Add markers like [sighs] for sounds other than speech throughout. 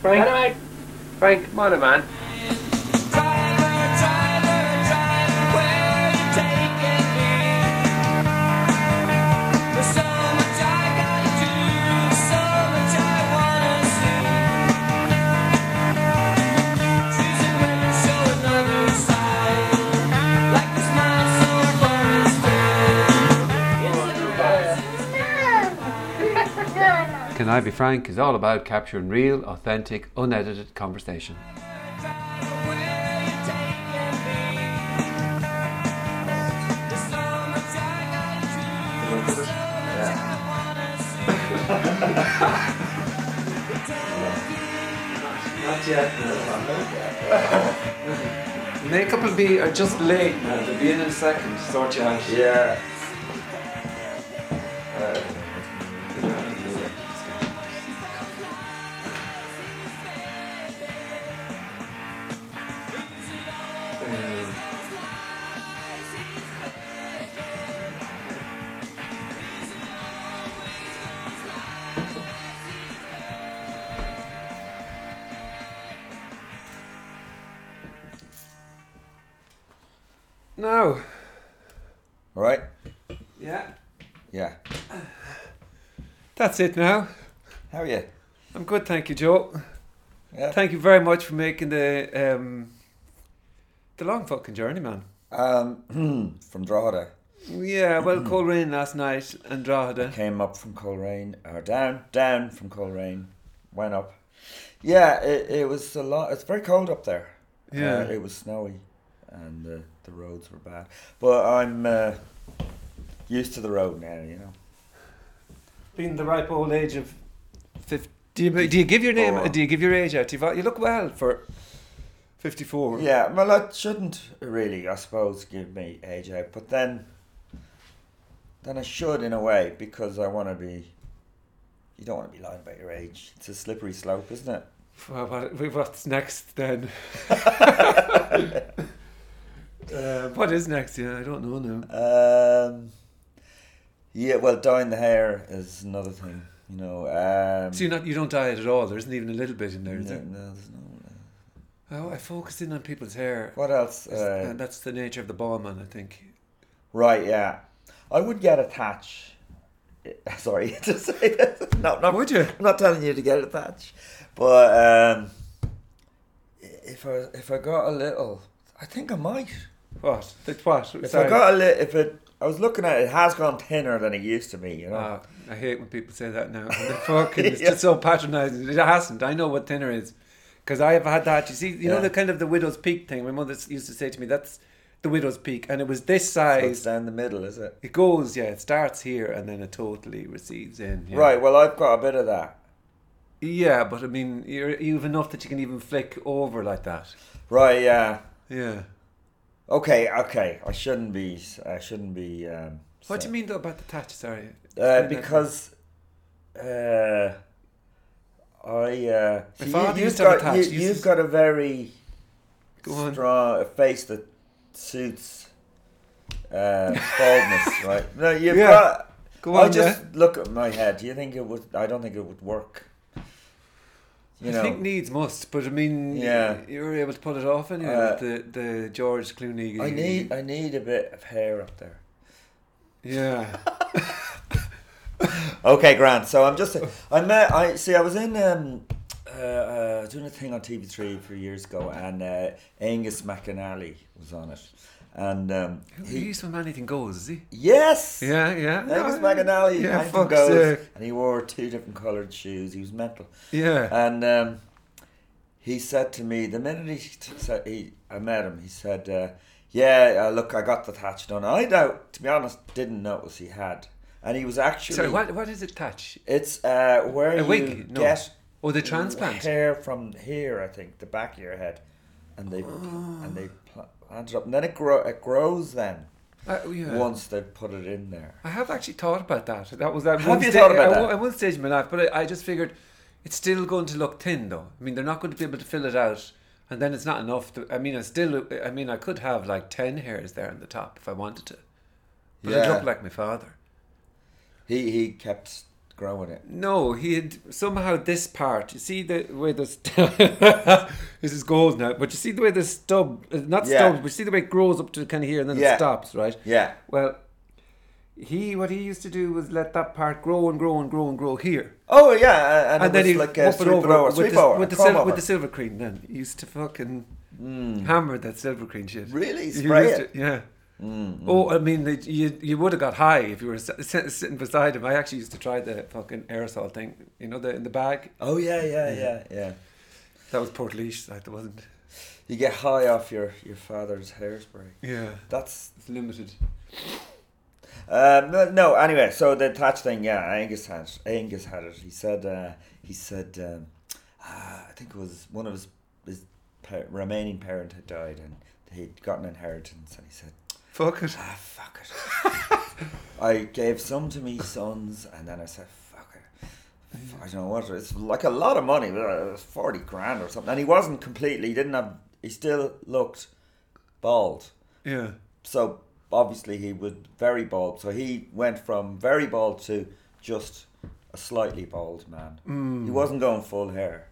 Frank. Frank, come on, man. Can I Be Frank is all about capturing real, authentic, unedited conversation. Not yet. Makeup will be are just late, man. They'll be in in a second. Sort you out. Yeah. That's it now. How are you? I'm good, thank you, Joe. Yeah. Thank you very much for making the um, the long fucking journey, man. Um, from Drogheda. Yeah, well, Coleraine last night and Drogheda. Came up from Coleraine, or down, down from Coleraine, went up. Yeah, it, it was a lot. It's very cold up there. Yeah. Uh, it was snowy, and uh, the roads were bad. But I'm uh, used to the road now. You know. Being the ripe old age of fifty. Do you, do you give your name? Four. Do you give your age out? You, look well for fifty-four. Yeah. Well, I shouldn't really, I suppose, give me age out, but then, then I should in a way because I want to be. You don't want to be lying about your age. It's a slippery slope, isn't it? Well, what, what's next then? [laughs] uh, what is next? Yeah, I don't know now. Um, yeah, well, dyeing the hair is another thing. You know. Um, So you not you don't dye it at all. There isn't even a little bit in there, no, is there? no, there's no. Oh, I focused in on people's hair. What else? Uh, and that's the nature of the ball man, I think. right, yeah. I would get a thatch. [laughs] Sorry [laughs] to say that. No, no, Would you? I'm not telling you to get a thatch, but um, if I if I got a little, I think I might. What? That's what? If Sorry. I got a little, if it, I was looking at it, it has gone thinner than it used to be. You know. Ah, I hate when people say that now. Fucking, [laughs] it's Yeah. just so patronising. It hasn't. I know what thinner is. Because I have had that. You see, you know the kind of the widow's peak thing. My mother used to say to me, that's the widow's peak. And it was this So it's size. down the middle, is it? It goes, yeah, it starts here and then it totally recedes in. yeah. Right. Well, I've got a bit of that. Yeah, but I mean, you're, you've enough that you can even flick over like that. Right. Yeah. Yeah. Okay. Okay. I shouldn't be. I shouldn't be. Um, What do you mean though about the touch? Sorry. Uh, because uh, I uh, father you, used have have got touch. You, you've to- got a very Go on. strong a face that suits uh, baldness, [laughs] right? No, you've Yeah. got. Go on, I just yeah. look at my head. Do you think it would? I don't think it would work. You I think needs must, but I mean, Yeah. you were able to pull it off anyway Uh, with the, the George Clooney. I need I need a bit of hair up there. Yeah. [laughs] Okay, Grant. So I'm just I met I see I was in um uh, uh doing a thing on TV3 a few years ago and uh, Aonghus McAnally was on it. And um He, he he's from Anything Goes, is he? Yes Yeah, yeah. Aonghus No, McAnally Yeah, anything fuck's goes, sake. and he wore two different coloured shoes. He was mental. Yeah. And um, he said to me the minute he, t- said he I met him, he said, uh, "Yeah, uh, look, I got the thatch done." I doubt, to be honest, didn't notice he had, and he was actually. Sorry, what, what is it, touch? It's uh, where A you wig? No. get Oh, the transplant. hair from here, I think, the back of your head, and they and they up, and then it grow it grows then Uh, yeah. once they put it in there. I have actually thought about that. That was at Have one you sta- thought about at that? At one stage in my life, but I, I just figured it's still going to look thin, though. I mean, they're not going to be able to fill it out, and then it's not enough. To, I mean, I still. I mean, I could have like ten hairs there on the top if I wanted to, but Yeah. look like my father. He he kept growing it. No, he had somehow this part. You see the way this [laughs] this is gold now, but you see the way this stub, uh, not Yeah. stub, but you see the way it grows up to kind of here and then Yeah. it stops, right? Yeah. Well, he what he used to do was let that part grow and grow and grow and grow here, Oh yeah, and, and, then he like a sweep over over, with, the, with the sil- with the silver cream. Then he used to fucking Mm. hammer that silver cream shit. Really? Spray it? to- yeah. Mm, Oh, I mean, you you would have got high if you were sit- sit- sitting beside him. I actually used to try the fucking aerosol thing, you know, the in the bag. Oh yeah, yeah, yeah, yeah. That was Port like that wasn't. You get high off your your father's hairspray. Yeah, That's it's limited. um, no, no. Anyway, so the touch thing, yeah, Aonghus had it. Aonghus had it. He said, uh, he said, um, ah, I think it was one of his his par- remaining parent had died, and he'd got an inheritance, and he said, Fuck it. ah, fuck it. [laughs] I gave some to me sons, and then I said, fuck it. I don't know what it's like a lot of money, but it forty grand or something. And he wasn't completely. He didn't have. He still looked bald. Yeah. So obviously he was very bald. So he went from very bald to just a slightly bald man. Mm. He wasn't going full hair.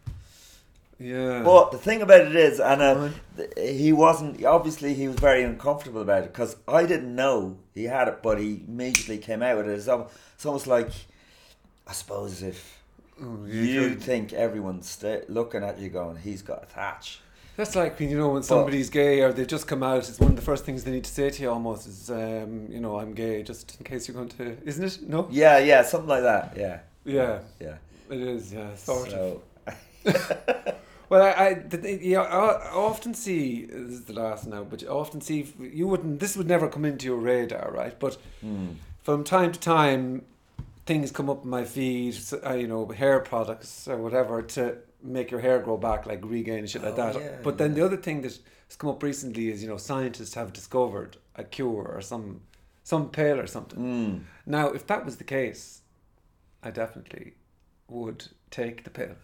Yeah. But the thing about it is, and uh, he wasn't. Obviously, he was very uncomfortable about it because I didn't know he had it, but he immediately came out with it. It's, al- it's almost like, I suppose, if Oh, you think everyone's sta looking at you going, he's got a thatch. That's like when you know when somebody's gay or they've just come out. It's one of the first things they need to say to you almost is, um, you know, I'm gay, just in case you're going to, isn't it? No. Yeah, yeah, something like that. Yeah, Yeah, yeah. it is. Yeah, sort of. [laughs] [laughs] Well, I, I, the, thing- yeah, I, often see this is the last now, but you often see you wouldn't. This would never come into your radar, right? But hmm. from time to time, things come up in my feed, uh, you know, hair products or whatever to make your hair grow back, like Regaine and shit like Oh, that. yeah, but then yeah. the other thing that has come up recently is, you know, scientists have discovered a cure or some some pill or something. Mm. Now, if that was the case, I definitely would take the pill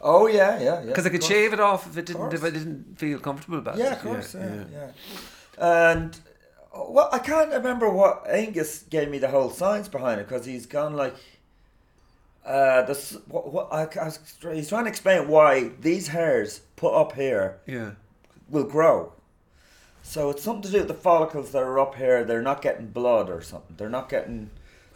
Oh yeah, yeah, yeah. because I could course. shave it off if it didn't if I didn't feel comfortable about it. Yeah, of course. Yeah, yeah. And uh, well, I can't remember what Aonghus gave me the whole science behind it because he's gone like. Uh, this what, what I, I was, he's trying to explain why these hairs put up here Yeah. will grow. So it's something to do with the follicles that are up here. They're not getting blood or something. They're not getting.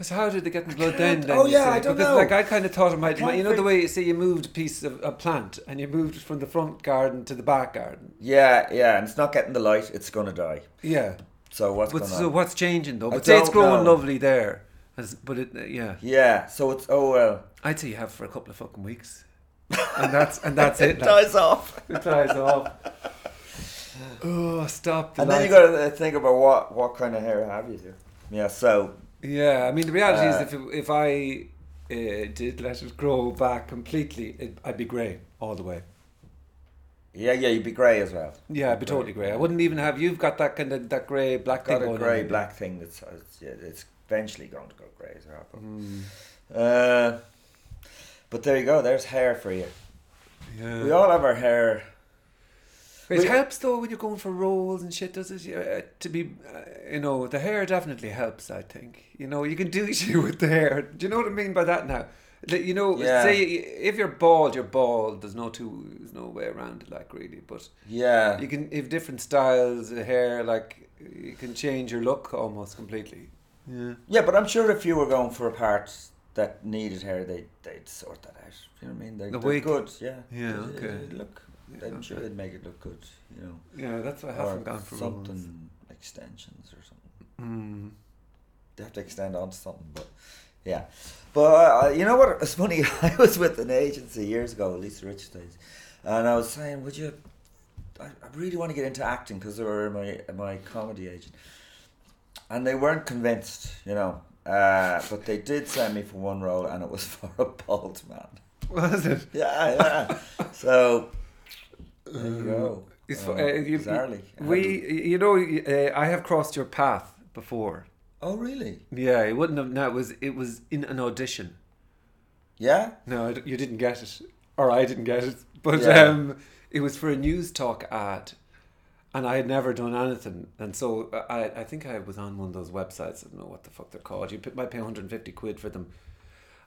So how did they get the blood then? then oh, yeah? I don't because know. like I kind of thought it might, you know, the way you say you moved a piece of a plant and you moved it from the front garden to the back garden. Yeah, yeah, and it's not getting the light. It's gonna die. Yeah. So what's But so on? what's changing though? But say it's growing know. lovely there, As- but it, uh, yeah, Yeah. So it's oh well. I'd say you have for a couple of fucking weeks, and that's and that's [laughs] it. It dies off. It dies off. [laughs] Oh, stop! The And then you got to think about what what kind of hair have you here. Yeah, so Yeah, I mean the reality Uh, is if it, if I uh, did let it grow back completely, it, I'd be grey all the way. yeah, yeah, you'd be grey as well. Yeah, I'd be totally grey. I wouldn't even have. You've got that kind of that grey black Got thing a grey black thing that's uh, it's, yeah, it's eventually going to go grey as well. But, Mm, uh, but there you go. There's hair for you. yeah. We all have our hair. It we- helps though when you're going for roles and shit. Does it? Uh, to be, uh, you know, the hair definitely helps. I think. You know, you can do shit [laughs] with the hair. Do you know what I mean by that now? Like, You know, Yeah. say if you're bald, you're bald. There's no two, there's no way around it. Like really, but Yeah, you can if different styles of hair. Like you can change your look almost completely. Yeah. yeah, but I'm sure if you were going for a part that needed hair, they they'd sort that out. You know what I mean? They, The they're wig? good. Yeah. Yeah, okay. look. I'm sure they'd make it look good. You know. Yeah, that's why I haven't gone for something roles. extensions or something. Mm. They have to extend onto something, but yeah. But uh, you know what? It's funny. [laughs] I was with an agency years ago, Lisa Richards, and I was saying, "Would you? I, I really want to get into acting because they were my my comedy agent, and they weren't convinced, you know. Uh, but they did send me for one role, and it was [laughs] for a bald man. Was it? Yeah, yeah. so there you go. It's Uh, uh, you- bizarrely. We, you know, uh, I have crossed your path before. Oh really? Yeah, it wouldn't have. No, it was it was in an audition. Yeah. No, you didn't get it, or I didn't get it. [laughs] But Yeah. um, it was for a Newstalk ad, and I had never done anything. And so I, I think I was on one of those websites. I don't know what the fuck they're called. You might pay 150 quid for them,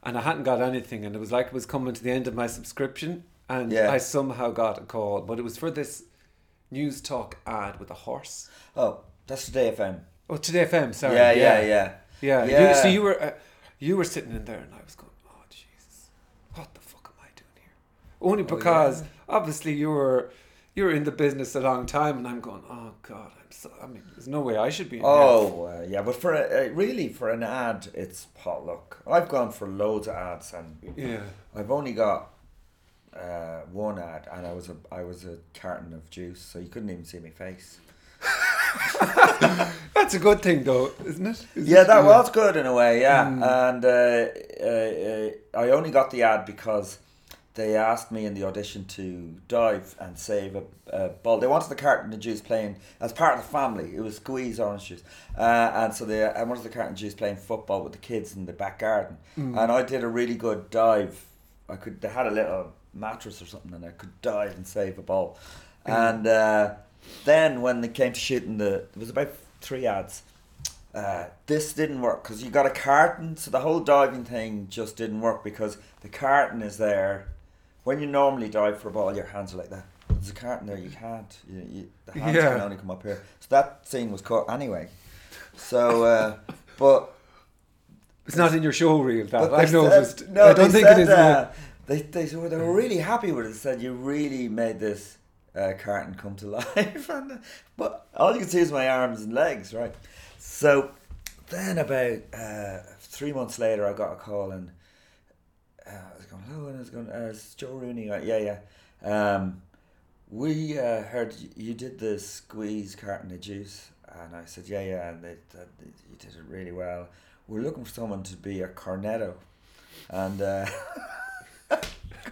and I hadn't got anything, and it was like it was coming to the end of my subscription, and Yeah. I somehow got a call, but it was for this Newstalk ad with a horse. Oh, that's Today FM. Oh, Today FM, sorry. yeah, yeah, yeah. Yeah, Yeah. You, so you were uh, you were sitting in there, and I was going, "Oh Jesus, what the fuck am I doing here?" Only Oh, because yeah. obviously you were you were in the business a long time, and I'm going, "Oh God, I'm so." I mean, there's no way I should be. In. Oh, uh, yeah, but for a, uh, really for an ad, it's potluck. I've gone for loads of ads, and yeah. I've only got uh, one ad, and I was a I was a carton of juice, so you couldn't even see my face. [laughs] That's a good thing, though, isn't it? Is Yeah, it? that was good in a way. Yeah, Mm. and uh, uh, uh, I only got the ad because they asked me in the audition to dive and save a, a ball. They wanted the carton of juice playing as part of the family. It was squeeze orange juice, uh, and so they I wanted the carton of juice playing football with the kids in the back garden. Mm. And I did a really good dive. I could. They had a little mattress or something, and I could dive and save a ball. And uh, then when they came to shooting the, there was about three ads. Uh, this didn't work because you got a carton, so the whole diving thing just didn't work because the carton is there. When you normally dive for a ball, your hands are like that. There's a carton there, you can't. You, you, the hands Yeah. can only come up here. So that scene was cut anyway. So, uh, but It's not in your show reel. That I've noticed. No, I don't think said, it is. Uh, they they said they were really happy with it. They said you really made this uh, carton come to [laughs] life, and but all you can see is my arms and legs, right? So then about uh, three months later, I got a call and uh, I was going, hello, and I was going, uh, it's Joe Rooney, uh, yeah, yeah. Um, we uh, heard you, did the squeeze carton of juice, and I said, yeah, yeah, and they, that, you did it really well. We're looking for someone to be a cornetto, and uh, [laughs]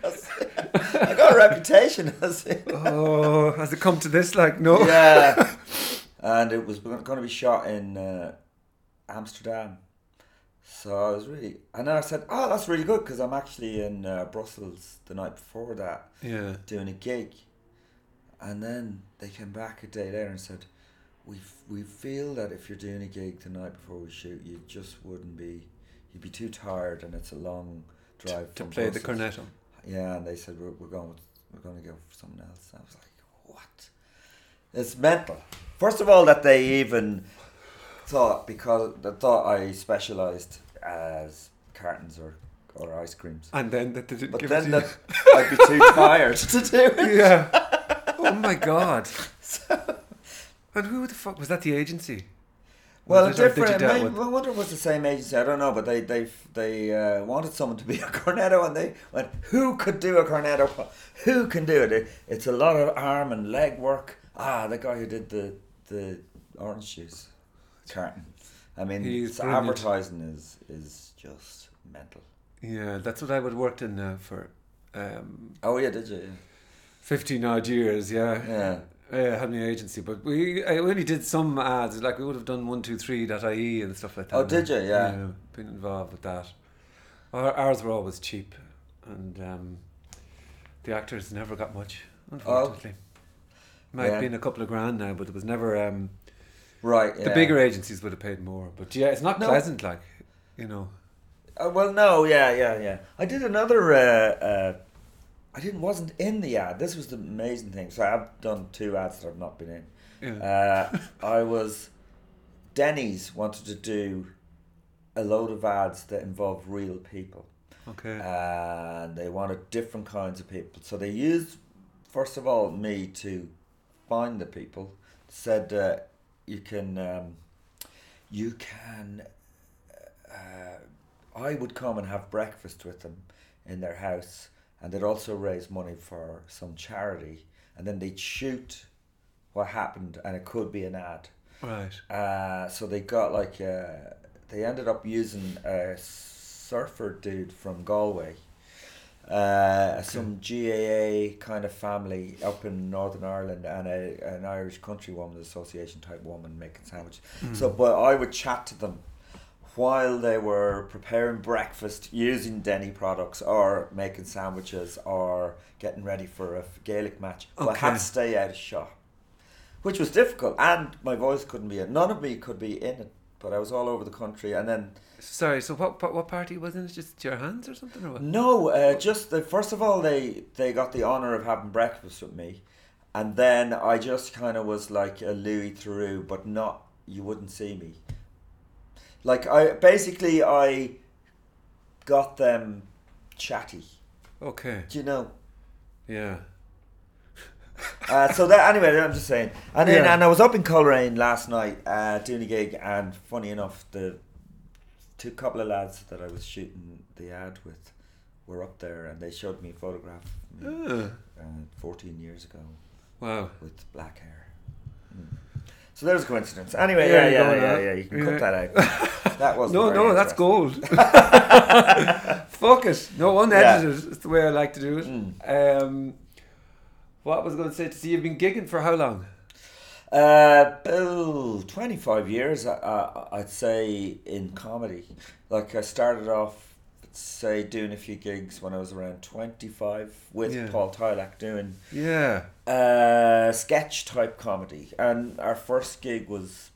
I got a reputation as it. oh, has it come to this? Like, no. yeah, and it was going to be shot in uh, Amsterdam. So I was really, and then I said, "Oh, that's really good because I'm actually in uh, Brussels the night before that Yeah. doing a gig." And then they came back a day later and said, "We we feel that if you're doing a gig the night before we shoot, you just wouldn't be, you'd be too tired, and it's a long drive To from play the cornetto. Yeah, and they said we're, we're going with, we're going to go for someone else. I was like, what? It's mental. First of all, that they even thought because they thought I specialised as cartons or or ice creams, And then that they didn't but give then that [laughs] I'd be too [laughs] tired to do it. yeah. [laughs] Oh my god. And who the fuck was that? The agency? Well, different. Maybe, with- I wonder if it was the same agency. I don't know, but they they they uh, wanted someone to be [laughs] a cornetto, and they went, "Who could do a cornetto? Who can do it? it? It's a lot of arm and leg work." Ah, the guy who did the the orange juice carton. I mean, He's advertising is is just mental. Yeah, that's what I would worked in uh, for um, Oh yeah, did you? 15 odd years, yeah. Yeah. Uh, had my agency, but we I only did some ads. Like we would have done one two three dot ie and stuff like that. Oh, did you? Yeah. been involved with that. Our, ours were always cheap, and um, the actors never got much. Unfortunately, might Oh. Yeah. have been a couple of grand now, but it was never. Um, Right. The yeah. bigger agencies would have paid more, but yeah, it's not No. pleasant. Like, you know. Uh, well, no, yeah, yeah, yeah. I did another. Uh, uh, I didn't wasn't in the ad. This was the amazing thing. So I've done two ads that I've not been in. Yeah. Uh, I was. Denny's wanted to do a load of ads that involve real people, okay. and they wanted different kinds of people. So they used, first of all, me to find the people. Said uh, you can, um, you can. Uh, I would come and have breakfast with them in their house, and they'd also raise money for some charity, and then they'd shoot what happened, and it could be an ad. right. Uh, so they got like uh, they ended up using a surfer dude from Galway, uh, some GAA kind of family up in Northern Ireland, and a, an Irish Country Women's Association type woman making sandwiches. Mm. So, but I would chat to them while they were preparing breakfast using Denny products or making sandwiches or getting ready for a Gaelic match. But I had to stay out of shot, which was difficult, and my voice couldn't be in. None of me could be in it but I was all over the country, and then Sorry, so what what, what party wasn't it? Just your hands or something or what? no, uh, just the, first of all they they got the honor of having breakfast with me, and then I just kind of was like a Louis Theroux, but not you wouldn't see me. Like I basically I got them chatty, Okay, do you know. yeah. Uh, so that anyway, I'm just saying. And then Yeah. and I was up in Coleraine last night uh, doing a gig, and funny enough, the two couple of lads that I was shooting the ad with were up there, and they showed me a photograph me, uh, 14 years ago wow. with black hair. So there's a coincidence. Anyway, Yeah, yeah, yeah, yeah, yeah. You can Yeah. cut that out. That was [laughs] No, no, that's gold. [laughs] [laughs] Fuck it. No, unedited. It's the way I like to do it. Mm. Um, what was I going to say? To see you've been gigging for how long? Uh, oh, 25 years, I, I, I'd say, in comedy. Like, I started off, say, doing a few gigs when I was around 25 with Yeah. Paul Tylak doing Yeah. Uh, sketch type comedy. And our first gig was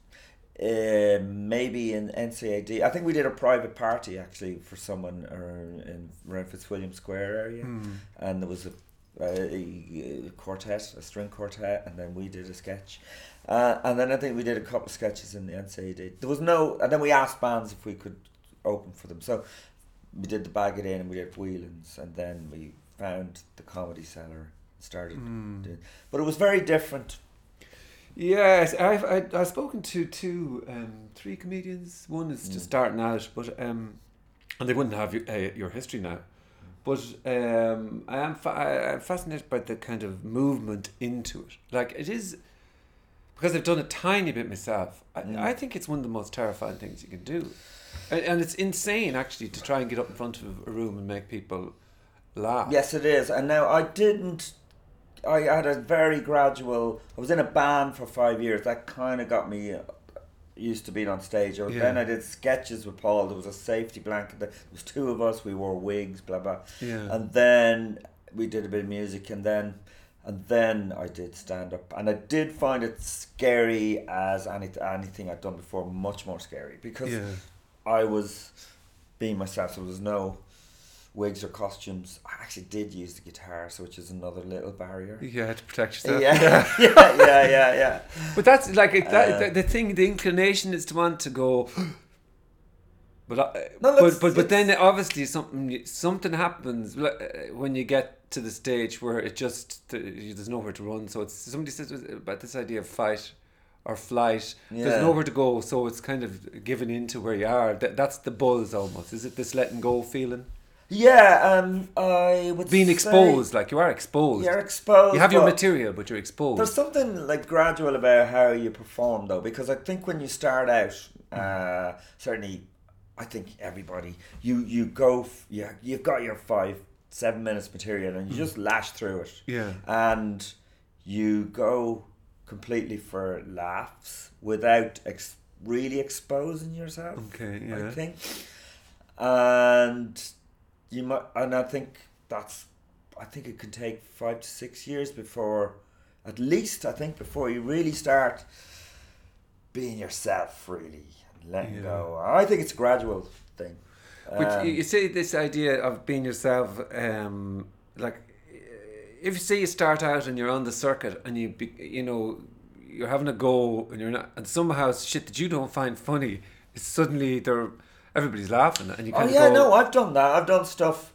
uh, maybe in NCAD. I think we did a private party actually for someone around, in around Fitzwilliam Square area Hmm. and there was a, a, a quartet, a string quartet, and then we did a sketch. Uh, and then I think we did a couple of sketches in the NCAD. There was no, and then we asked bands if we could open for them. So we did the Baggot Inn and we did Whelan's, and then we found the Comedy Cellar started Hmm. doing. But it was very different. Yes, I've I, I've spoken to two, um, three comedians. One is just Mm. starting out, but um, and they wouldn't have your, uh, your history now. But um, I am fa- I, I'm fascinated by the kind of movement into it. Like it is because I've done a tiny bit myself. I, Mm. I think it's one of the most terrifying things you can do, and, and it's insane actually to try and get up in front of a room and make people laugh. Yes, it is. And now I didn't. I had a very gradual. I was in a band for five years. That kind of got me uh, used to being on stage. Or Yeah. Then I did sketches with Paul. There was a safety blanket. There was two of us. We wore wigs. Blah blah. Yeah. And then we did a bit of music, and then and then I did stand up, and I did find it scary as any anything I'd done before. Much more scary because yeah. I was being myself. So there was no wigs or costumes. I actually did use the guitar, so which is another little barrier. Had to protect Yeah, yourself. [laughs] [laughs] yeah, yeah, yeah, yeah. But that's like it, that, Uh, the, the thing. The inclination is to want to go. [gasps] But I, No, but but but then obviously something something happens uh, when you get to the stage where it just there's nowhere to run. So it's somebody says about this idea of fight or flight. Yeah. There's nowhere to go, so it's kind of giving into where you are. That, that's the buzz almost. Is it this letting go feeling? Yeah, um, I would Being exposed, like you are exposed. You're exposed. you have your material, but you're exposed. There's something like gradual about how you perform, though, because I think when you start out, uh, certainly, I think everybody you you go f- yeah you've got your five seven minutes material and you just lash through it. yeah. and you go completely for laughs without ex- really exposing yourself. Okay. Yeah. I think, and you might, and I think that's, I think it could take five to six years before, at least I think before you really start being yourself, really and letting Yeah. go. I think it's a gradual thing. Which Um, you see this idea of being yourself, um, like if you say you start out and you're on the circuit and you be, you know you're having a go and you're not and somehow shit that you don't find funny is suddenly there everybody's laughing and you Oh kind yeah, go no, I've done that. I've done stuff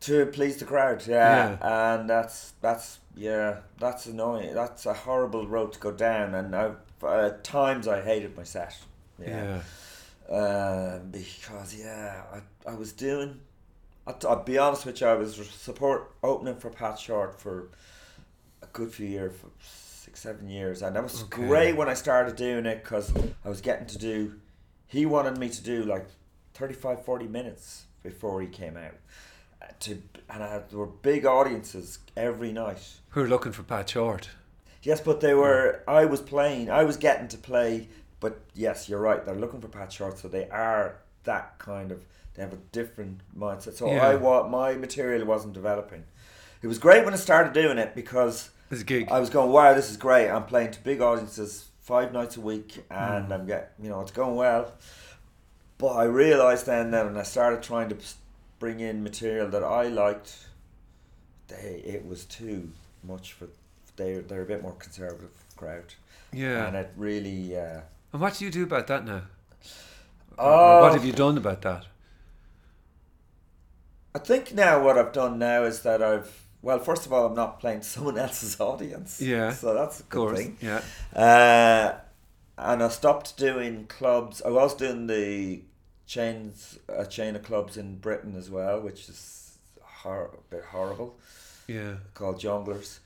to please the crowd. Yeah, and that's that's yeah, that's annoying. That's a horrible road to go down. And I've, uh, at times I hated my set. yeah Um, because yeah, I, I was doing. I'll, I'll be honest with you. I was support opening for Pat Short for a good few years, for six seven years, and that was Okay. great when I started doing it because I was getting to do. He wanted me to do like 35, 40 minutes before he came out. Uh, To and I had, there were big audiences every night. who are looking for Pat Short. Yes, but they were. I was playing. I was getting to play. But yes, you're right. They're looking for Pat Short, so they are that kind of. They have a different mindset. So Yeah. I wa- my material wasn't developing. It was great when I started doing it because This gig. I was going, wow, this is great. I'm playing to big audiences five nights a week, and Mm. I'm get you know it's going well. But I realised then that when I started trying to bring in material that I liked, they it was too much for they they're a bit more conservative crowd, Yeah. and it really. Uh, And what do you do about that now? Oh. what have you done about that? I think now what I've done now is that I've well, first of all, I'm not playing to [laughs] someone else's audience. Yeah, so that's a good thing. Yeah. Uh, and I stopped doing clubs. I was doing the chains, a chain of clubs in Britain as well, which is hor- a bit horrible, Yeah. called Jongleurs.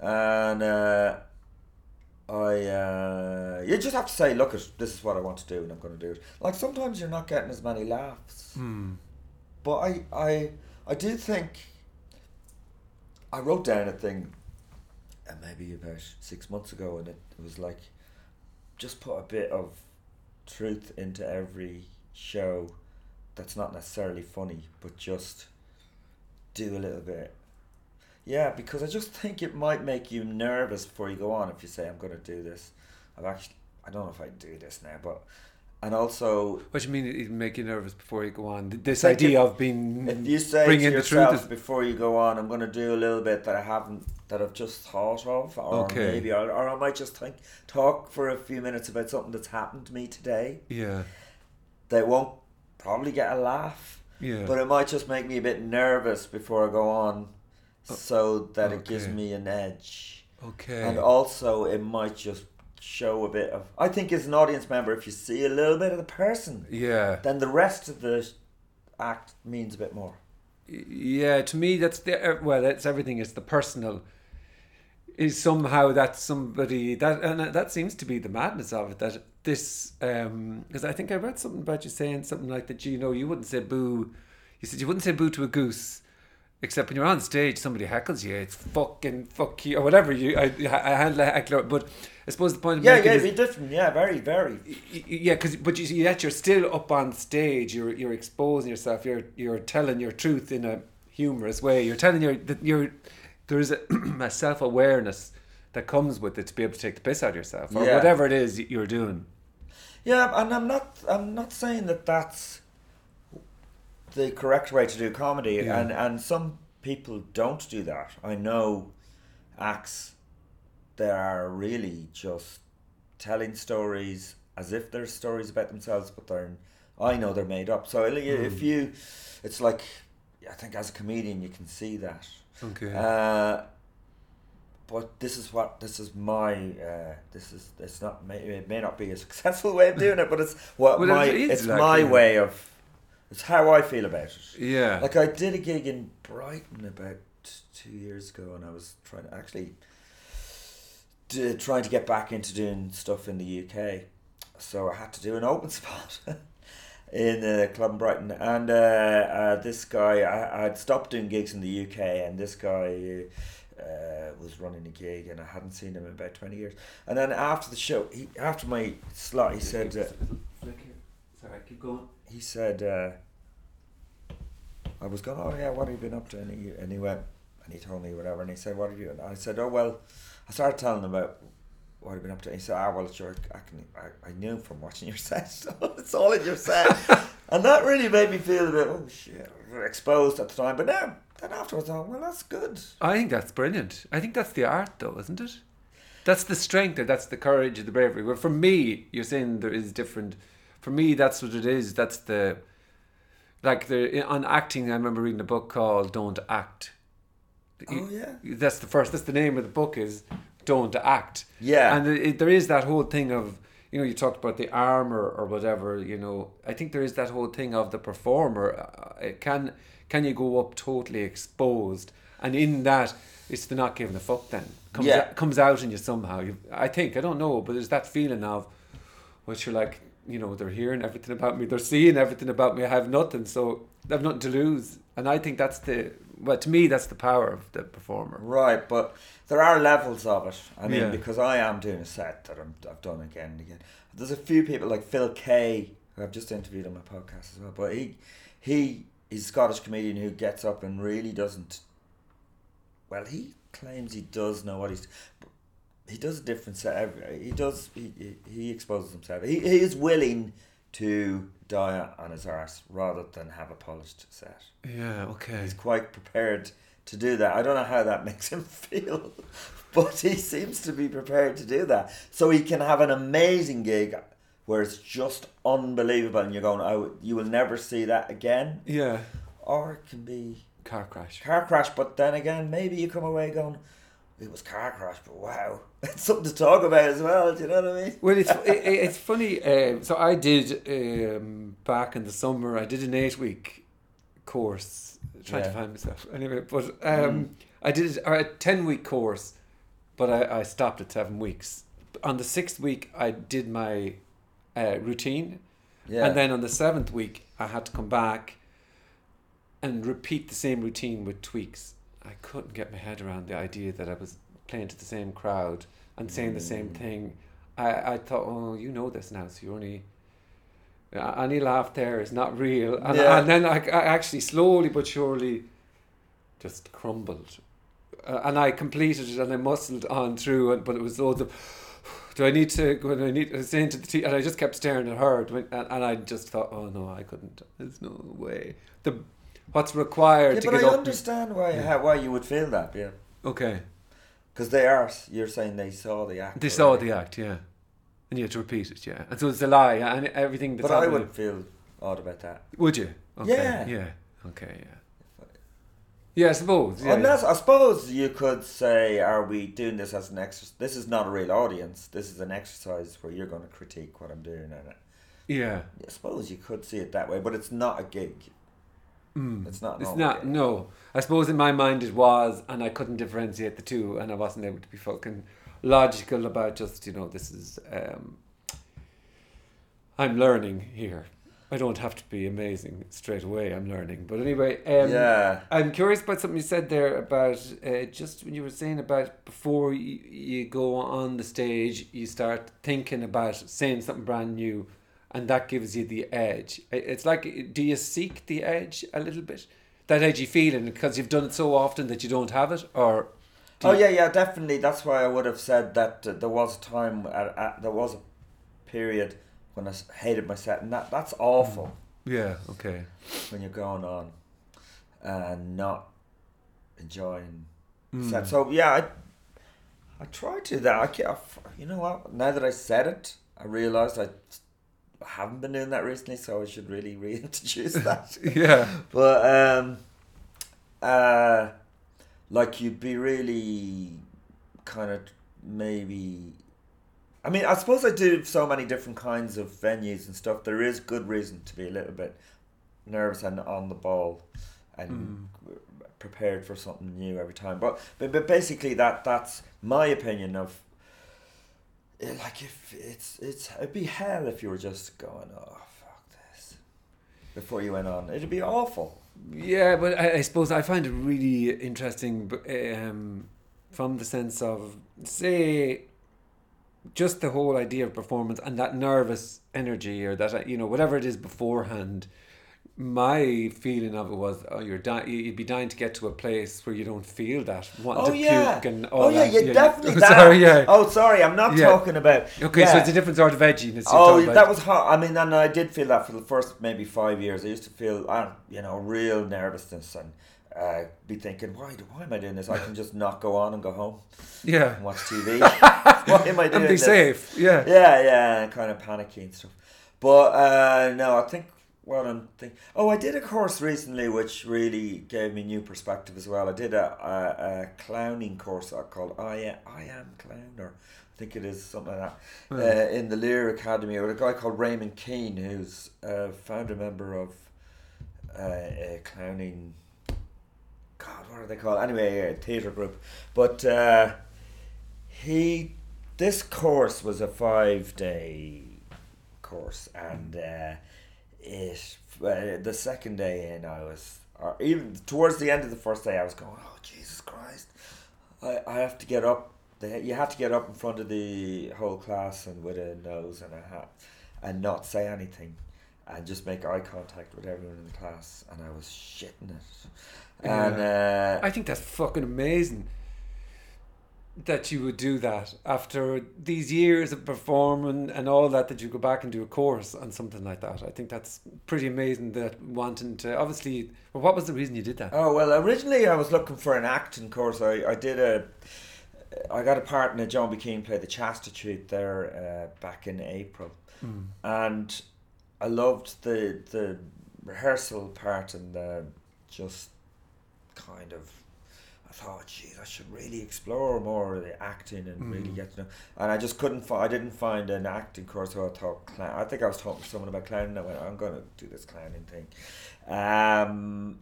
And uh, I, uh, you just have to say, look, it, this is what I want to do, and I'm going to do it. Like sometimes you're not getting as many laughs, Hmm. but I, I, I do think. I wrote down a thing, uh, maybe about six months ago, and it, it was like, just put a bit of truth into every show that's not necessarily funny, but just do a little bit. Yeah, because I just think it might make you nervous before you go on if you say, I'm going to do this. I've actually, I don't know if I do this now, but, and also, What do you mean it'll make you nervous before you go on? This idea if- of being if you say bring to in the truth before you go on, I'm going to do a little bit that I haven't, that I've just thought of, or Okay. maybe, or, or I might just think, talk for a few minutes about something that's happened to me today. yeah, They won't probably get a laugh, yeah, but it might just make me a bit nervous before I go on, oh, so that it gives me an edge. okay, And also, it might just show a bit of. I think, as an audience member, if you see a little bit of the person, yeah, then the rest of the act means a bit more. yeah. To me, that's the uh, well, that's everything. Is the personal. Is somehow that somebody that and that seems to be the madness of it that this because I think I read something about you saying something like that you know you wouldn't say boo you said you wouldn't say boo to a goose except when you're on stage somebody heckles you it's fucking fuck you or whatever you I, I handle a heckler but I suppose the point of Yeah, yeah, is, it'd be different. Yeah, very, very. Yeah, because but you, yet you're still up on stage. You're you're exposing yourself. You're you're telling your truth in a humorous way. You're telling your that you're there is a, [clears throat] a self awareness that comes with it to be able to take the piss out of yourself or Yeah. whatever it is you're doing. Yeah, and I'm not. I'm not saying that that's the correct way to do comedy, Yeah. and and some people don't do that. I know acts that are really just telling stories as if they're stories about themselves, but they're. I know they're made up. So if you, it's like, I think as a comedian you can see that. Okay. Uh, but this is what this is my uh, this is it's not may, it may not be a [laughs] successful way of doing it, but it's what Well, my it is it's like, my yeah. way of it's how I feel about it. yeah. Like I did a gig in Brighton about two years ago, and I was trying to actually d- trying to get back into doing stuff in the UK, so I had to do an open [laughs] spot in a club in Brighton, and uh, uh, this guy I I'd stopped doing gigs in the UK, and this guy. Uh, was running a gig and I hadn't seen him in about twenty years. And then after the show, he after my slot, he said, uh, Sorry, keep going. He said, uh, I was going, oh yeah, what have you been up to? And he, and he went, and he told me whatever, and he said, what have you? And I said, oh well, I started telling him about what I've been up to. And he said, ah well, sure, I can, I, I knew from watching your [laughs] set, so it's all in your set, [laughs] and that really made me feel a bit, oh shit, exposed at the time. But now, then afterwards, I thought, well, that's good. I think that's brilliant. I think that's the art, though, isn't it? That's the strength, that's the courage, the bravery. Well, for me, you're saying there is different. For me, that's what it is. That's the like the on acting. I remember reading a book called "Don't Act." Oh yeah, That's the first. That's the name of the book is "Don't Act." yeah, And it, there is that whole thing of you know you talked about the armor or whatever. You know, I think there is that whole thing of the performer. Uh, it can can you go up totally exposed, and in that it's the not giving a fuck. Then comes Yeah. out, comes out in you somehow. You, I think I don't know, but there's that feeling of which you're like. You know, they're hearing everything about me. They're seeing everything about me. I have nothing, so I have nothing to lose. And I think that's the well, to me, that's the power of the performer. Right, but there are levels of it. I mean, Yeah. because I am doing a set that I'm, I've done again and again. There's a few people like Phil Kay, who I've just interviewed on my podcast as well. But he, he, he's a Scottish comedian who gets up and really doesn't. Well, he claims he does know what he's. He does a different set. Every he does he he, he exposes himself. He he is willing to die on his arse rather than have a polished set. Yeah. Okay. He's quite prepared to do that. I don't know how that [laughs] makes him feel, but he seems to be prepared to do that. So he can have an amazing gig where it's just unbelievable, and you're going, "Oh, you will never see that again." Yeah. Or it can be Car crash. car crash, but then again, maybe you come away going, "It was car crash," but wow, [laughs] it's something to talk about as well. Do you know what I mean? Well, it's [laughs] it, it's funny. Um, so I did um, back in the summer. I did an eight week course. Trying to find myself anyway, but um, I did a ten week course, but I, I stopped at seven weeks. On the sixth week, I did my uh, routine, Yeah. and then on the seventh week, I had to come back and repeat the same routine with tweaks. I couldn't get my head around the idea that I was playing to the same crowd and saying the same Mm. thing. I, I thought, oh, you know this now, so you're only. Any laugh there is not real. And, Yeah. and then I, I actually, slowly but surely, just crumbled. Uh, and I completed it and I muscled on through, and, but it was loads of. Do I need to go? Do I need to say into the tea? And I just kept staring at her, and, and I just thought, oh no, I couldn't. There's no way. The what's required yeah, to but get I up. and- understand why Yeah. how, why you would feel that. Yeah, okay, because they are. You're saying they saw the act. they saw already. the act, yeah, and you had to repeat it, yeah. And so it's a lie, yeah, and everything. That's But I would feel odd about that. Would you? Okay. Yeah. Yeah. Okay. Yeah. Yeah, I suppose. Yeah. Unless I suppose you could say, "Are we doing this as an exercise? This is not a real audience. This is an exercise where you're going to critique what I'm doing." And uh, yeah. I suppose you could see it that way, but it's not a gig. Mm. It's not. It's not. No, I suppose in my mind it was, and I couldn't differentiate the two, and I wasn't able to be fucking logical about just you know this is. Um, I'm learning here. I don't have to be amazing straight away. I'm learning, but anyway. Um, yeah. I'm curious about something you said there about uh, just when you were saying about before you, you go on the stage, you start thinking about saying something brand new, and that gives you the edge. It's like, do you seek the edge a little bit? That edgy feeling because you've done it so often that you don't have it, or Oh yeah, yeah, definitely. That's why I would have said that uh, there was a time, at, at, there was a period when I hated my set, and that that's awful yeah, okay, when you're going on and not enjoying Mm. set. So yeah, I I tried to do that. I, ca- you know what? Now that I said it, I realised I haven't been doing that recently, so I should really [laughs] reintroduce that. [laughs] yeah, But um, uh, like you'd be really kind of maybe. I mean, I suppose I do so many different kinds of venues and stuff. There is good reason to be a little bit nervous and on the ball, and prepared for something new every time. But but, but basically, that that's my opinion of. Eh, Like if it's it's it'd be hell if you were just going oh fuck this before you went on it'd be awful Yeah, but I, I suppose I find it really interesting um, from the sense of, say, just the whole idea of performance and that nervous energy or that, you know, whatever it is beforehand. My feeling of it was, oh, you're dying. You'd be dying to get to a place where you don't feel that. Oh to yeah. puke and all oh yeah, that. yeah, definitely that. [laughs] Sorry, yeah. Oh, sorry, I'm not Yeah. talking about. Okay, so it's a different sort of edginess. Oh, about. that was hot. I mean, and I did feel that for the first maybe five years. I used to feel, uh, you know, real nervousness and uh, be thinking, why, do- why am I doing this? I can just [laughs] not go on and go home yeah. and watch TV. [laughs] why am I doing And be this? safe. Yeah. Yeah, yeah, kind of panicky and stuff. But uh, no, I think what I'm thinking. Oh, I did a course recently which really gave me new perspective as well. I did a, a, a clowning course uh, called I Am, I Am Clown, or I think it is something like that, Hmm. uh, in the Lir Academy with a guy called Raymond Keane, who's a founder member of uh, a clowning. God, what are they called? Anyway, a theatre group. But uh, he, this course was a five day course, and it uh, the second day in, I was, or even towards the end of the first day, I was going, oh Jesus Christ, I, I have to get up. They, you have to get up in front of the whole class and with a nose and a hat, and not say anything, and just make eye contact with everyone in the class, and I was shitting it. And uh, I think that's fucking amazing. That you would do that after these years of performing and all that that you go back and do a course on something like that. I think that's pretty amazing that wanting to obviously well, what was the reason you did that? Oh well originally I was looking for an acting course. I, I did a I got a part in a John B. Keane play, The Chastitute, there uh, back in April, Mm. and I loved the the rehearsal part and the just kind of. I thought, geez, I should really explore more of the acting and really Mm. get to know. And I just couldn't. Fi- I didn't find an acting course. So I thought, clown. I think I was talking to someone about clowning. I went, I'm going to do this clowning thing. Um,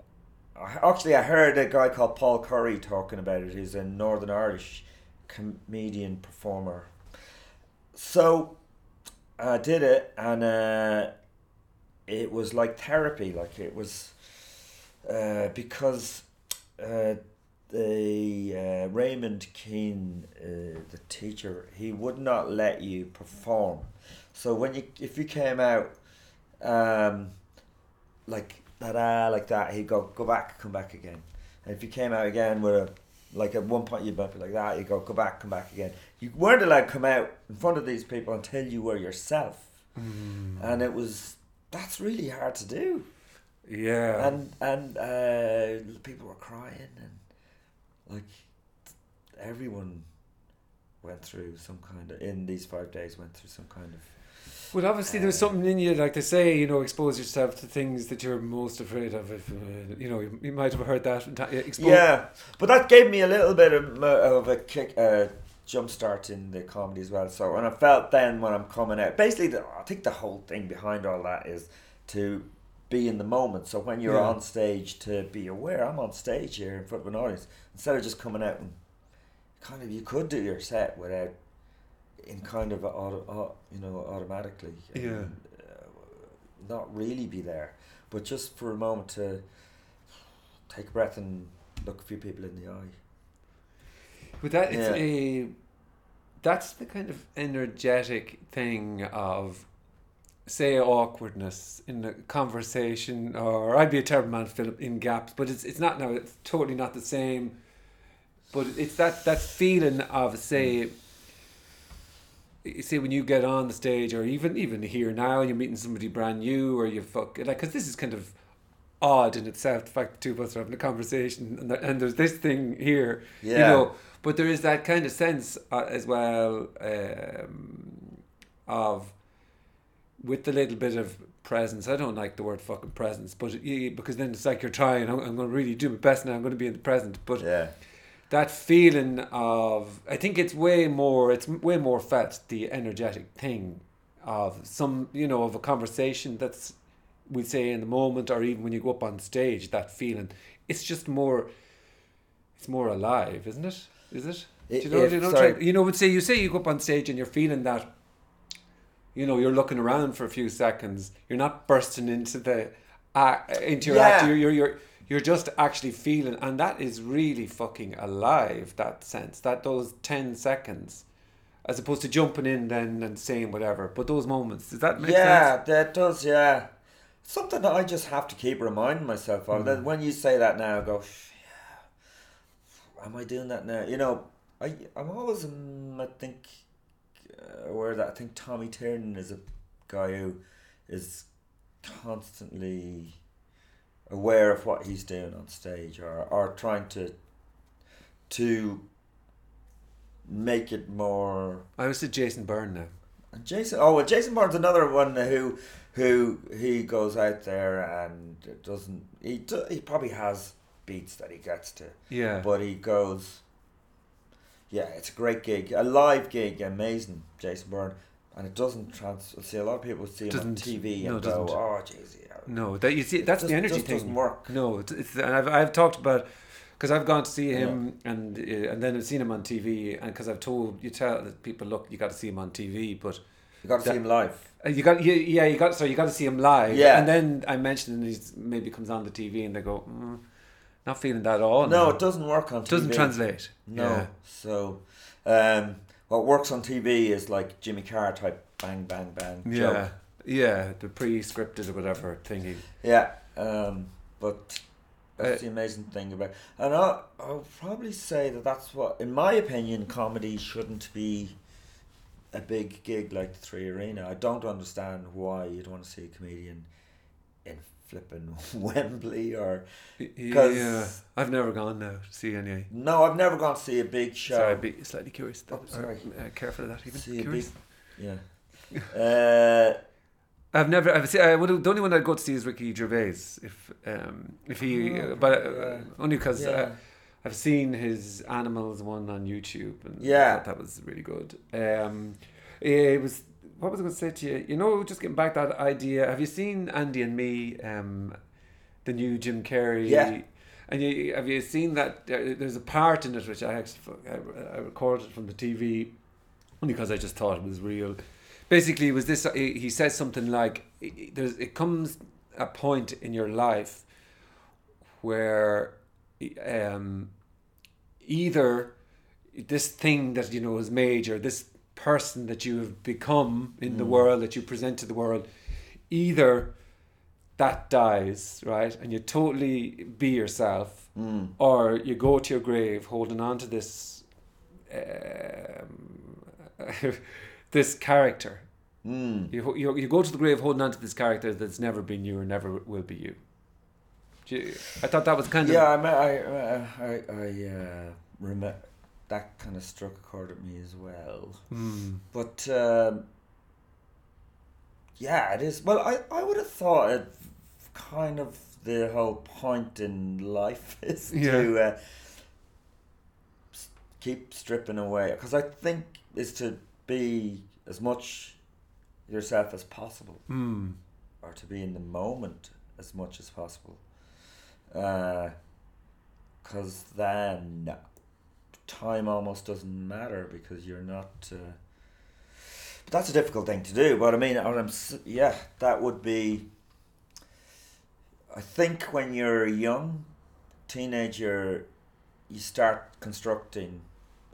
I- actually, I heard a guy called Paul Currie talking about it. He's a Northern Irish comedian performer. So I did it, and uh, it was like therapy. Like it was uh, because uh, the uh, Raymond Keane, uh, the teacher, he would not let you perform. So when you if you came out um, like da like that, he'd go go back, come back again. And if you came out again with a like at one point you'd be like that, you go go back, come back again. You weren't allowed to come out in front of these people until you were yourself, Mm. and it was that's really hard to do. Yeah. And and uh, people were crying and like everyone went through some kind of in these five days went through some kind of Well, obviously, there's Uh, something in you, like they say, you know, expose yourself to things that you're most afraid of. If uh, you know, you, you might have heard that. Expose, Yeah, but that gave me a little bit of, of a kick, uh, jump start in the comedy as well. So, and I felt then when I'm coming out, basically, the, I think the whole thing behind all that is to be in the moment. So when you're Yeah. on stage, to be aware, I'm on stage here in front of an audience instead of just coming out and kind of you could do your set without in kind of auto, you know automatically Yeah. and, uh, not really be there but just for a moment to take a breath and look a few people in the eye But that it's Yeah. a that's the kind of energetic thing of say awkwardness in a conversation or I'd be a terrible man up in gaps, but it's it's not now it's totally not the same. But it's that that feeling of say you see when you get on the stage or even even here now you're meeting somebody brand new or you fuck like because this is kind of odd in itself the fact that two of us are having a conversation and, and there's this thing here yeah you know but there is that kind of sense uh, as well um, of with the little bit of presence i don't like the word fucking presence but it, because then it's like you're trying oh, i'm, I'm going to really do my best now i'm going to be in the present but yeah. that feeling of i think it's way more it's way more felt the energetic thing of some you know of a conversation that's we say in the moment or even when you go up on stage that feeling it's just more it's more alive isn't it? Is it? Do you know, If- do you know, sorry. you know, would say you say you go up on stage and you're feeling that, you know, you're looking around for a few seconds. You're not bursting into the, uh, into your act. Yeah. You're, you're you're you're just actually feeling, and that is really fucking alive. That sense, that those ten seconds, as opposed to jumping in then and saying whatever. But those moments, does that make yeah, sense? Yeah, that does. Yeah, something that I just have to keep reminding myself of. Mm. That when you say that now, I go, yeah, am I doing that now? You know, I I'm always um, I think uh, aware that I think Tommy Tiernan is a guy who is constantly aware of what he's doing on stage or or trying to to make it more I was to Jason Byrne now. and Jason, oh well, Jason Byrne's another one who, who he goes out there and doesn't. He do, he probably has beats that he gets to, Yeah. but he goes. Yeah, it's a great gig, a live gig, amazing, Jason Byrne, and it doesn't trans. See, a lot of people see him on TV no, and go, doesn't. "Oh, jeez, yeah." No, that you see, that's just, the energy just thing. doesn't work. No, it's, it's and I've I've talked about because I've gone to see him and uh, and then I've seen him on TV and because I've told you tell that people look you got to see him on TV but You got to That- see him live. uh, you got yeah, yeah you got so you got to see him live Yeah. and then I mentioned and he maybe comes on the TV and they go mm, not feeling that at all No, now." it doesn't work on It doesn't TV. translate No. Yeah. So, um, what works on TV is like Jimmy Carr type bang, bang, bang. yeah joke. yeah the pre-scripted or whatever thingy Yeah. Um, but That's Uh, the amazing thing about, and I I'll probably say that that's what, in my opinion, comedy shouldn't be a big gig like the Three Arena. I don't understand why you'd want to see a comedian in flipping [laughs] Wembley or yeah, I've never gone now to see any. no, I've never gone to see a big show. Sorry, I'd be slightly curious. That, Oh, sorry. Or, uh, careful of that. Even See a curious. big, yeah. [laughs] Uh, I've never. I've seen. I would. The only one I'd go to see is Ricky Gervais. If um, if he, Oh, but uh, yeah. only because yeah. uh, I've seen his animals one on YouTube, and Yeah. I thought that was really good. Um, it was. What was I going to say to you? You know, just getting back that idea. Have you seen Andy and Me? Um, the new Jim Carrey. Yeah. And you, have you seen that? There, there's a part in it which I actually I, I recorded from the TV, only because I just thought it was real. Basically, it was this? He he says something like, "There's it comes a point in your life where, um, either this thing that you know is major, this person that you have become in the Mm. world that you present to the world, either that dies, right, and you totally be yourself, Mm. or you go to your grave holding on to this, um, [laughs] this character. Mm. You, you you go to the grave holding on to this character that's never been you or never will be you. I thought that was kind of Yeah, I, I, I, I uh, remember that kind of struck a chord at me as well. Hmm. But um, yeah, it is. Well, I, I would have thought it kind of the whole point in life [laughs] is to uh, keep stripping away. Because I think is to be as much yourself as possible, Hmm. or to be in the moment as much as possible. Because then time almost doesn't matter because you're not. Uh, but that's a difficult thing to do. But I mean, I'm yeah, that would be. I think when you're a young teenager, you start constructing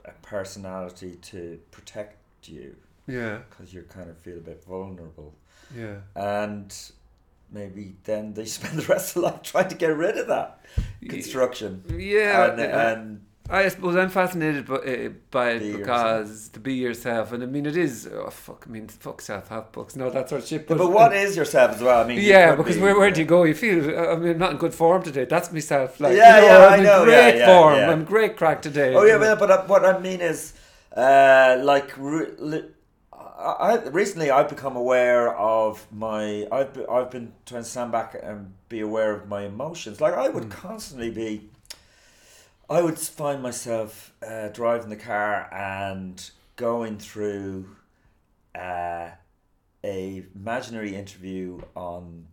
a personality to protect you Yeah. because you kind of feel a bit vulnerable, Yeah. and maybe then they [laughs] spend the rest of life trying to get rid of that construction. Yeah. and, and I suppose I'm fascinated by, uh, by Be it because to be yourself, and I mean it is. Oh fuck! I mean fuck self help books, no that sort of shit. but, what is yourself as well? I mean, Yeah, because be- where, where do you go? You feel I mean I'm not in good form today. That's myself. Like Yeah, you know, yeah, I'm I in know, great yeah, yeah, form. yeah. I'm great crack today. Oh yeah, but, but uh, what I mean is, uh, like, re- li- I, recently I've become aware of my. I've be, I've been trying to stand back and be aware of my emotions. Like I would Mm. constantly be. I would find myself uh, driving the car and going through uh, a imaginary interview on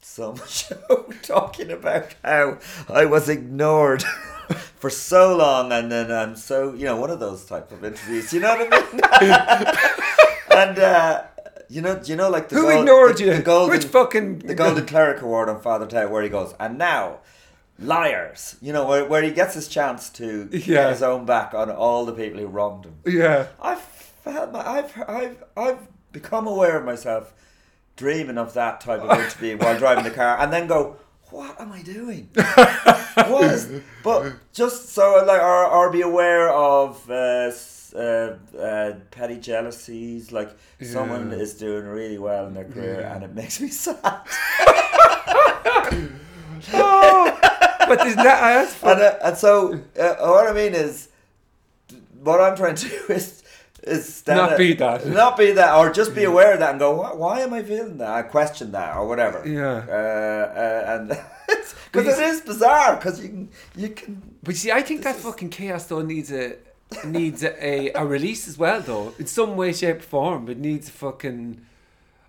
some [laughs] show talking about how I was ignored [laughs] for so long and then I'm so you know one of those type of interviews you know what I mean [laughs] and uh, you know you know like the Who gold- ignored the, you? the golden Which fucking the golden cleric award on Father Ted where he goes and now liars you know where, where he gets his chance to Yeah. get his own back on all the people who wronged him Yeah. I've felt my, I've I've I've become aware of myself dreaming of that type of [laughs] interview while driving the car, and then go, "What am I doing?" [laughs] what is, but just so like, or, or be aware of uh, uh, uh, petty jealousies. Like someone is doing really well in their career, Yeah. and it makes me [laughs] sad. Oh, but there's that. I asked for. and uh, and so uh, what I mean is, what I'm trying to [laughs] do is is Not up- be that. not be that, or just be aware of that and go, why, why am I feeling that? I question that or whatever. Yeah. Uh, uh, and [laughs] because it is bizarre because you can you can But see, I think that fucking chaos though needs a needs a, a, release as well though. In some way, shape, or form, it needs a fucking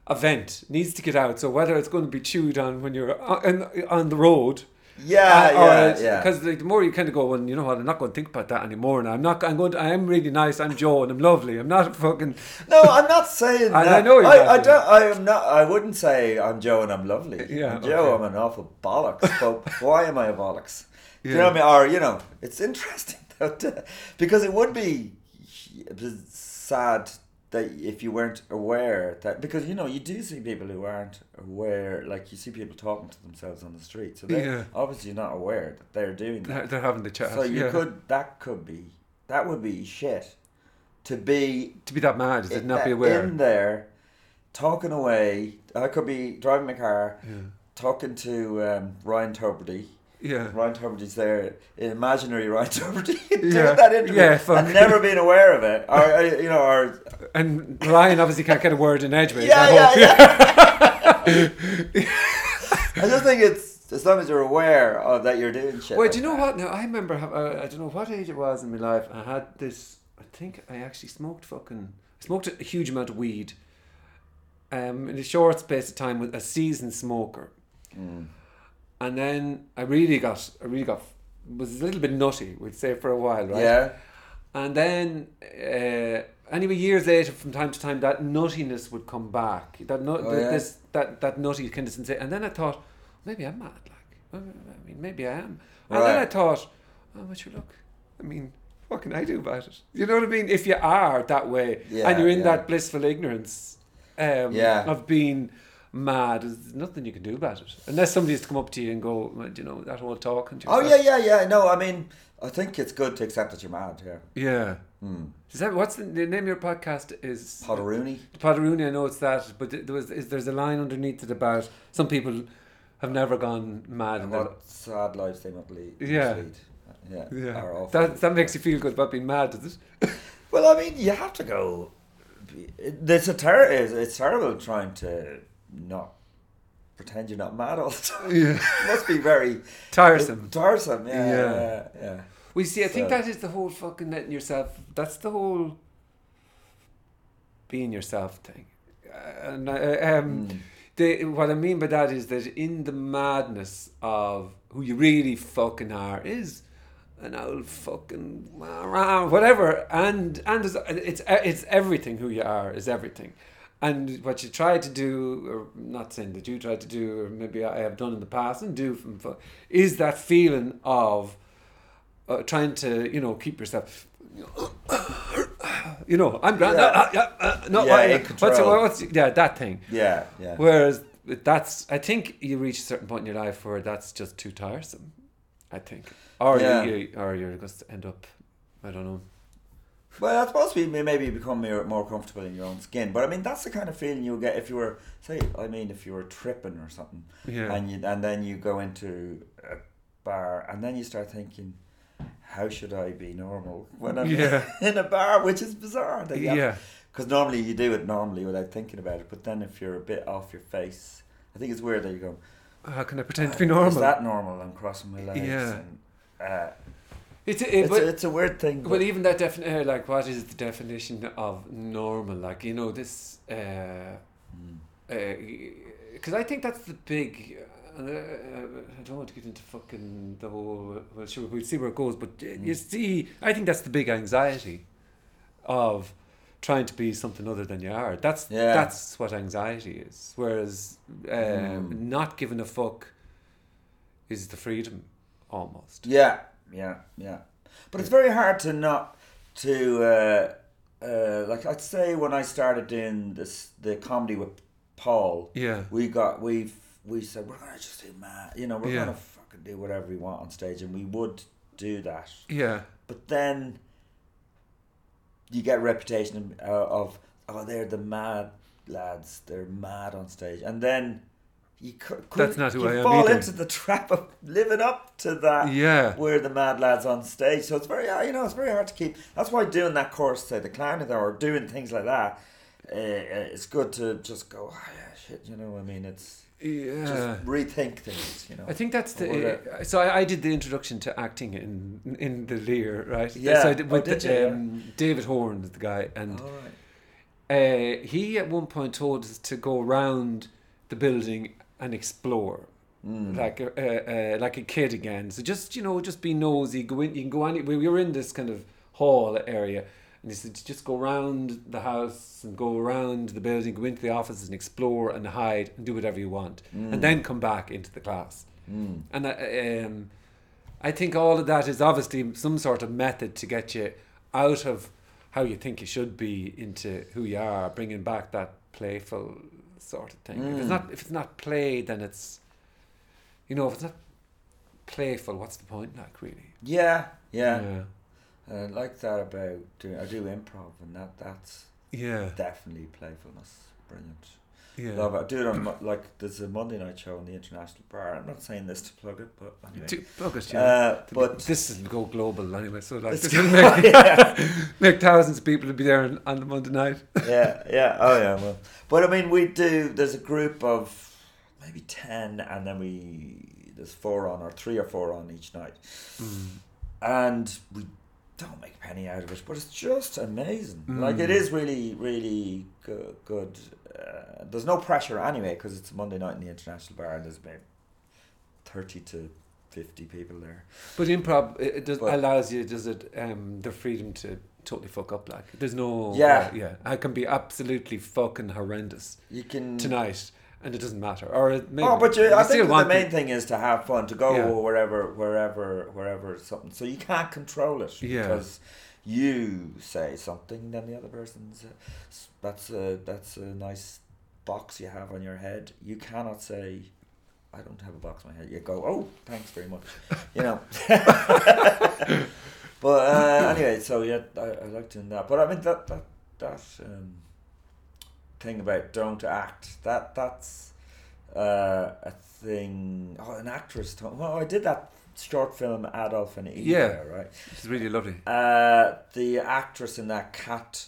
event. Needs to get out. So whether it's going to be chewed on when you're on, on the road. Yeah uh, yeah yeah. Because like, the more you kind of go, well, you know what? I'm not going to think about that anymore. Now I'm not. I'm going. To, I am really nice. I'm Joe, and I'm lovely. I'm not [laughs] fucking. No, I'm not saying [laughs] I- that. I know I, I don't. I am not. I wouldn't say I'm Joe and I'm lovely. [laughs] Yeah, I'm Joe, okay. I'm an awful bollocks. But why am I a bollocks? You know Yeah. what I mean? Or you know, it's interesting though, to- because it would be sad that if you weren't aware that because you know you do see people who aren't aware like you see people talking to themselves on the street so they're Yeah. obviously not aware that they're doing that They're, having the chat. so you yeah. could that could be that would be shit to be to be that mad, to not be that- aware? in there talking away I could be driving my car yeah. talking to um, Ryan Tubridy Yeah. Ryan Tubridy's there, imaginary Ryan Tuberty, [laughs] doing Yeah. that interview Yeah, fuck. and never been aware of it, or uh, you know, or And Ryan obviously can't get a word in edgeways. yeah, yeah, yeah. [laughs] I just think it's as long as you're aware of that you're doing shit. Well, like do you know that. what? Now I remember. Uh, I don't know what age it was in my life. I had this. I think I actually smoked fucking. I smoked a huge amount of weed. Um, in a short space of time with a seasoned smoker, Mm. And then I really got. I really got. Was a little bit nutty. We'd say for a while, right? Yeah, And then, uh, anyway, years later, from time to time, that nuttiness would come back. That nut, Oh, yeah. this, that that nutty kind of sensation. And then I thought, maybe I'm mad. Like, I mean, maybe I am. And then I thought, oh, but you look. I mean, what can I do about it? You know what I mean? If you are that way, Yeah, and you're in yeah. that blissful ignorance um, Yeah. of being mad, there's nothing you can do about it. Unless somebody has to come up to you and go, well, you know, that whole talking to Oh yeah, yeah, yeah. No, I mean, I think it's good to accept that you're mad. Yeah. Yeah. Hmm. Is that what's the, the name of your podcast? Is Potteroony. Potteroony, I know it's that, but there was is there's a line underneath it about some people have never gone mad And what sad lives they must lead. Yeah. lead. Yeah. yeah. That that makes you feel good about being mad, does it? Well, I mean, you have to go. It's a ter- it's, it's terrible trying to not pretend you're not mad all the [laughs] time. Yeah. It [laughs] must be very Tiresome. Tiresome, yeah, Yeah. yeah, yeah. We see. I think that is the whole fucking letting yourself. That's the whole being yourself thing. Uh, and I, uh, um, Mm. the what I mean by that is that in the madness of who you really fucking are is an old fucking whatever, and and it's it's, it's everything. Who you are is everything, and what you try to do, or not saying that you try to do, or maybe I have done in the past and do from is that feeling of uh, trying to you know keep yourself. [coughs] You know, I'm grand. Yeah. Uh, yeah, uh, no, Yeah, what's, what's yeah that thing. Yeah, yeah. Whereas that's, I think you reach a certain point in your life where that's just too tiresome. I think, or Yeah. you, you, or you're going to end up, I don't know. Well, I suppose we may maybe become more, more comfortable in your own skin. But I mean, that's the kind of feeling you get if you were, say, I mean, if you were tripping or something, Yeah, and you and then you go into a bar, and then you start thinking, how should I be normal when I'm Yeah. [laughs] in a bar, which is bizarre. that you have- yeah, Because normally you do it normally without thinking about it, but then if you're a bit off your face, I think it's weird that you go. How can I pretend to be "Uh, normal? Is that normal? I'm crossing my legs. Yeah. And, uh, it's, it, it's, but, a, it's a weird thing. but But even that definition, uh, like, what is the definition of normal? Like, you know, this, uh, Mm. because I think that's the big. Uh, I don't want to get into fucking the whole. Well, sure, we'll see where it goes. But uh, you Mm. see, I think that's the big anxiety of trying to be something other than you are. That's Yeah. that's what anxiety is. Whereas uh, Mm. not giving a fuck is the freedom almost. Yeah, yeah, yeah. But it's very hard to not to uh, uh, like I'd say when I started doing this the comedy with Paul, Yeah. we got we we said we're gonna just do mad, you know, we're Yeah. gonna fucking do whatever we want on stage, and we would do that. Yeah. But then you get a reputation uh, of oh they're the mad lads, they're mad on stage, and then. You could, That's not who I am fall either. into the trap of living up to that Yeah. we're the mad lads on stage. So it's very, uh, you know, it's very hard to keep. That's why doing that course, say the clowning or doing things like that, uh, uh, it's good to just go, oh, yeah, shit, you know. I mean, it's Yeah. just rethink things, you know. I think that's the. Uh, so I, I did the introduction to acting in in the Lir, right? Yeah. So I did Oh, with did the? Um, David Horn the guy, and All right. uh, he at one point told us to go around the building and explore. Mm. Like a, uh, uh, like a kid again. So just you know, just be nosy. Go in. You can go any. We were in this kind of hall area, and he said just go around the house and go around the building, go into the offices and explore and hide and do whatever you want, Mm. and then come back into the class. Mm. And I, um, I think all of that is obviously some sort of method to get you out of how you think you should be into who you are, bringing back that playful sort of thing. If it's Mm. not if it's not play, then it's you know if it's not playful, what's the point? Like really? Yeah, yeah. yeah, And I like that about doing. I do improv, and that that's yeah. definitely playfulness. Brilliant. Yeah. Love it. I do it on like there's a Monday night show on the International Bar. I'm not saying this to plug it, but anyway. To- August, yeah. Uh, but this is go global anyway, so like this will [laughs] make, yeah. [laughs] make thousands of people to be there on, on the Monday night. [laughs] yeah, yeah, oh yeah. Well, but I mean, we do. There's a group of maybe ten, and then we there's four on or three or four on each night, Mm. and we don't make a penny out of it, but it's just amazing. Like it Mm. really, really good. good. Uh, there's no pressure anyway because it's Monday night in the International Bar, and there's about thirty to fifty people there. But improv it, it does, But- allows you does it um the freedom to totally fuck up like there's no Yeah. uh, yeah I can be absolutely fucking horrendous You can tonight and it doesn't matter or maybe oh, but you, I think the main to- thing is to have fun, to go Yeah. wherever, wherever, wherever something. So you can't control it Yeah. because you say something, then the other person's. That's a that's a nice box you have on your head. You cannot say, "I don't have a box on my head." You go, "Oh, thanks very much," you know. [laughs] but uh, anyway, so yeah, I, I like doing that. But I mean that that that um, thing about don't act that that's uh, a thing. Oh, an actress. Told, well, I did that short film Adolf and Eva, Yeah. right? it's really lovely Uh, the actress in that Cat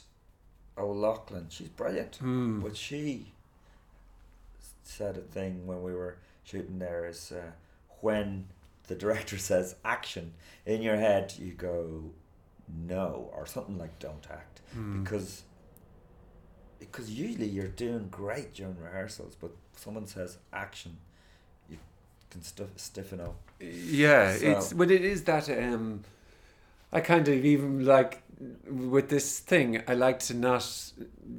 O'Loughlin, she's brilliant. mm. But she said a thing when we were shooting there is uh, when the director [laughs] says action in your head, you go no or something like don't act Mm. because because usually you're doing great during rehearsals, but someone says action, can stuff stiffen up. yeah So- it's but it is that um I kind of even like with this thing I like to not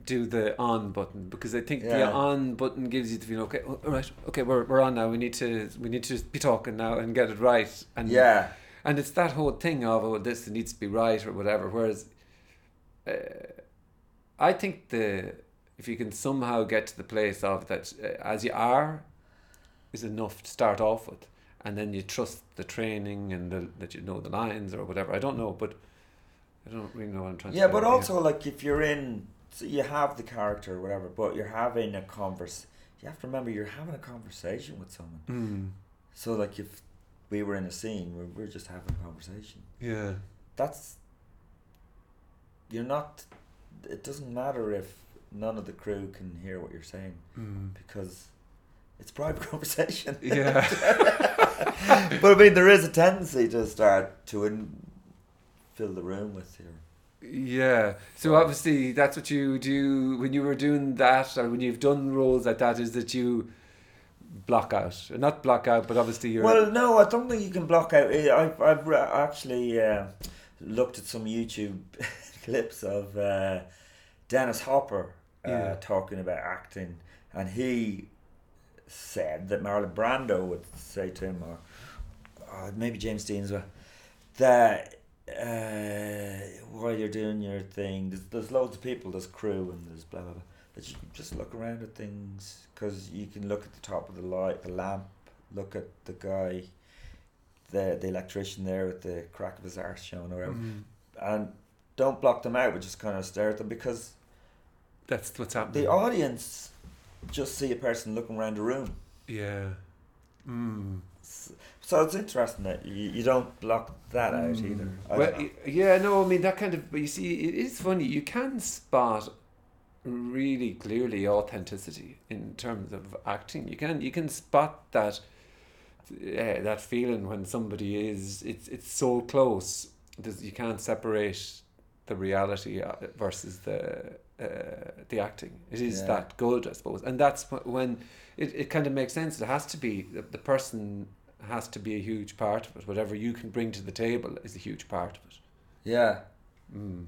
do the on button because I think the on button gives you the feeling okay all right okay we're, we're on now we need to we need to be talking now and get it right and Yeah, And it's that whole thing of oh this needs to be right or whatever. Whereas, uh, I think the if you can somehow get to the place of that uh, as you are, is enough to start off with, and then you trust the training and the, that you know the lines or whatever. I don't know, but I don't really know what I'm trying to say. yeah, but also like if you're in, so you have the character or whatever, but you're having a converse. You have to remember you're having a conversation with someone. Mm, So like if we were in a scene where we're just having a conversation, yeah, that's you're not. It doesn't matter if none of the crew can hear what you're saying mm, because it's private [laughs] conversation. yeah, [laughs] but I mean, there is a tendency to start to in, fill the room with your. yeah. So obviously, that's what you do when you were doing that, or when you've done roles like that. Is that you block out, not block out, but obviously you're. Well, no, I don't think you can block out. I- I've I've actually uh, looked at some YouTube [laughs] clips of uh, Dennis Hopper uh, Yeah. talking about acting, and he said that Marlon Brando would say to him, or uh, maybe James Dean as well, that uh, while you're doing your thing, there's, there's loads of people, there's crew, and there's blah blah blah. That you can just look around at things because you can look at the top of the light, the lamp, look at the guy, the the electrician there with the crack of his arse showing or whatever, Mm, and don't block them out, but just kind of stare at them because that's what's happening. the audience just see a person looking around the room. Yeah. Mm. S- So it's interesting that you, you don't block that out either. I Well, don't know. y- yeah, no, I mean that kind of. But you see, it is funny. You can spot really clearly authenticity in terms of acting. You can you can spot that uh, that feeling when somebody is it's it's so close. There's, you can't separate the reality uh, versus the uh, the acting. It is Yeah. that good, I suppose, and that's when it, it kind of makes sense. It has to be the, the person has to be a huge part of it. Whatever you can bring to the table is a huge part of it. yeah. Mm.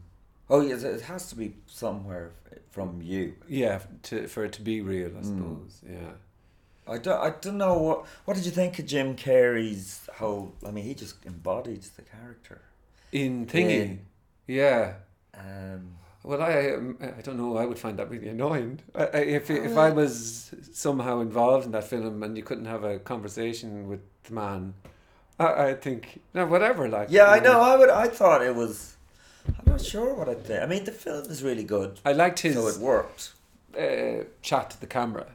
Oh yes, it has to be somewhere from you. Yeah, to for it to be real, I Mm. suppose. Yeah. I don't, I don't know what what did you think of Jim Carrey's whole I mean he just embodied the character. In thingy, In- yeah, Um, Well, I um, I don't know. I would find that really annoying. I, I, if if I was somehow involved in that film and you couldn't have a conversation with the man, I, I think no whatever. Like yeah, I you know. I would. I thought it was. I'm not sure what I think. I mean, the film is really good, I liked his so it worked. uh, chat to the camera.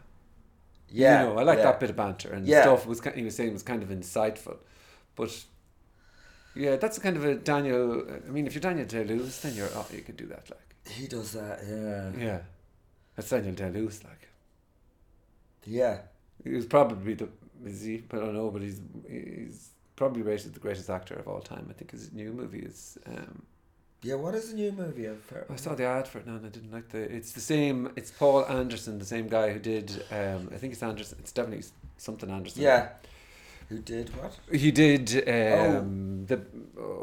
Yeah, you know, I like yeah. that bit of banter and Yeah. stuff. Was he was saying was kind of insightful, but yeah, that's kind of a Daniel. I mean, if you're Daniel Day Lewis, then you're oh, you could do that. Like He does that. Yeah. yeah, that's Daniel Day Lewis. Like Yeah. he was probably the is he? I don't know, but he's he's probably rated the greatest actor of all time. I think his new movie is. Um, Yeah. What is the new movie? Of I saw the ad for it now and I didn't like the. It's the same. It's Paul Anderson, the same guy who did. Um, I think it's Anderson. It's definitely something Anderson. Yeah. Who did what? He did um, the.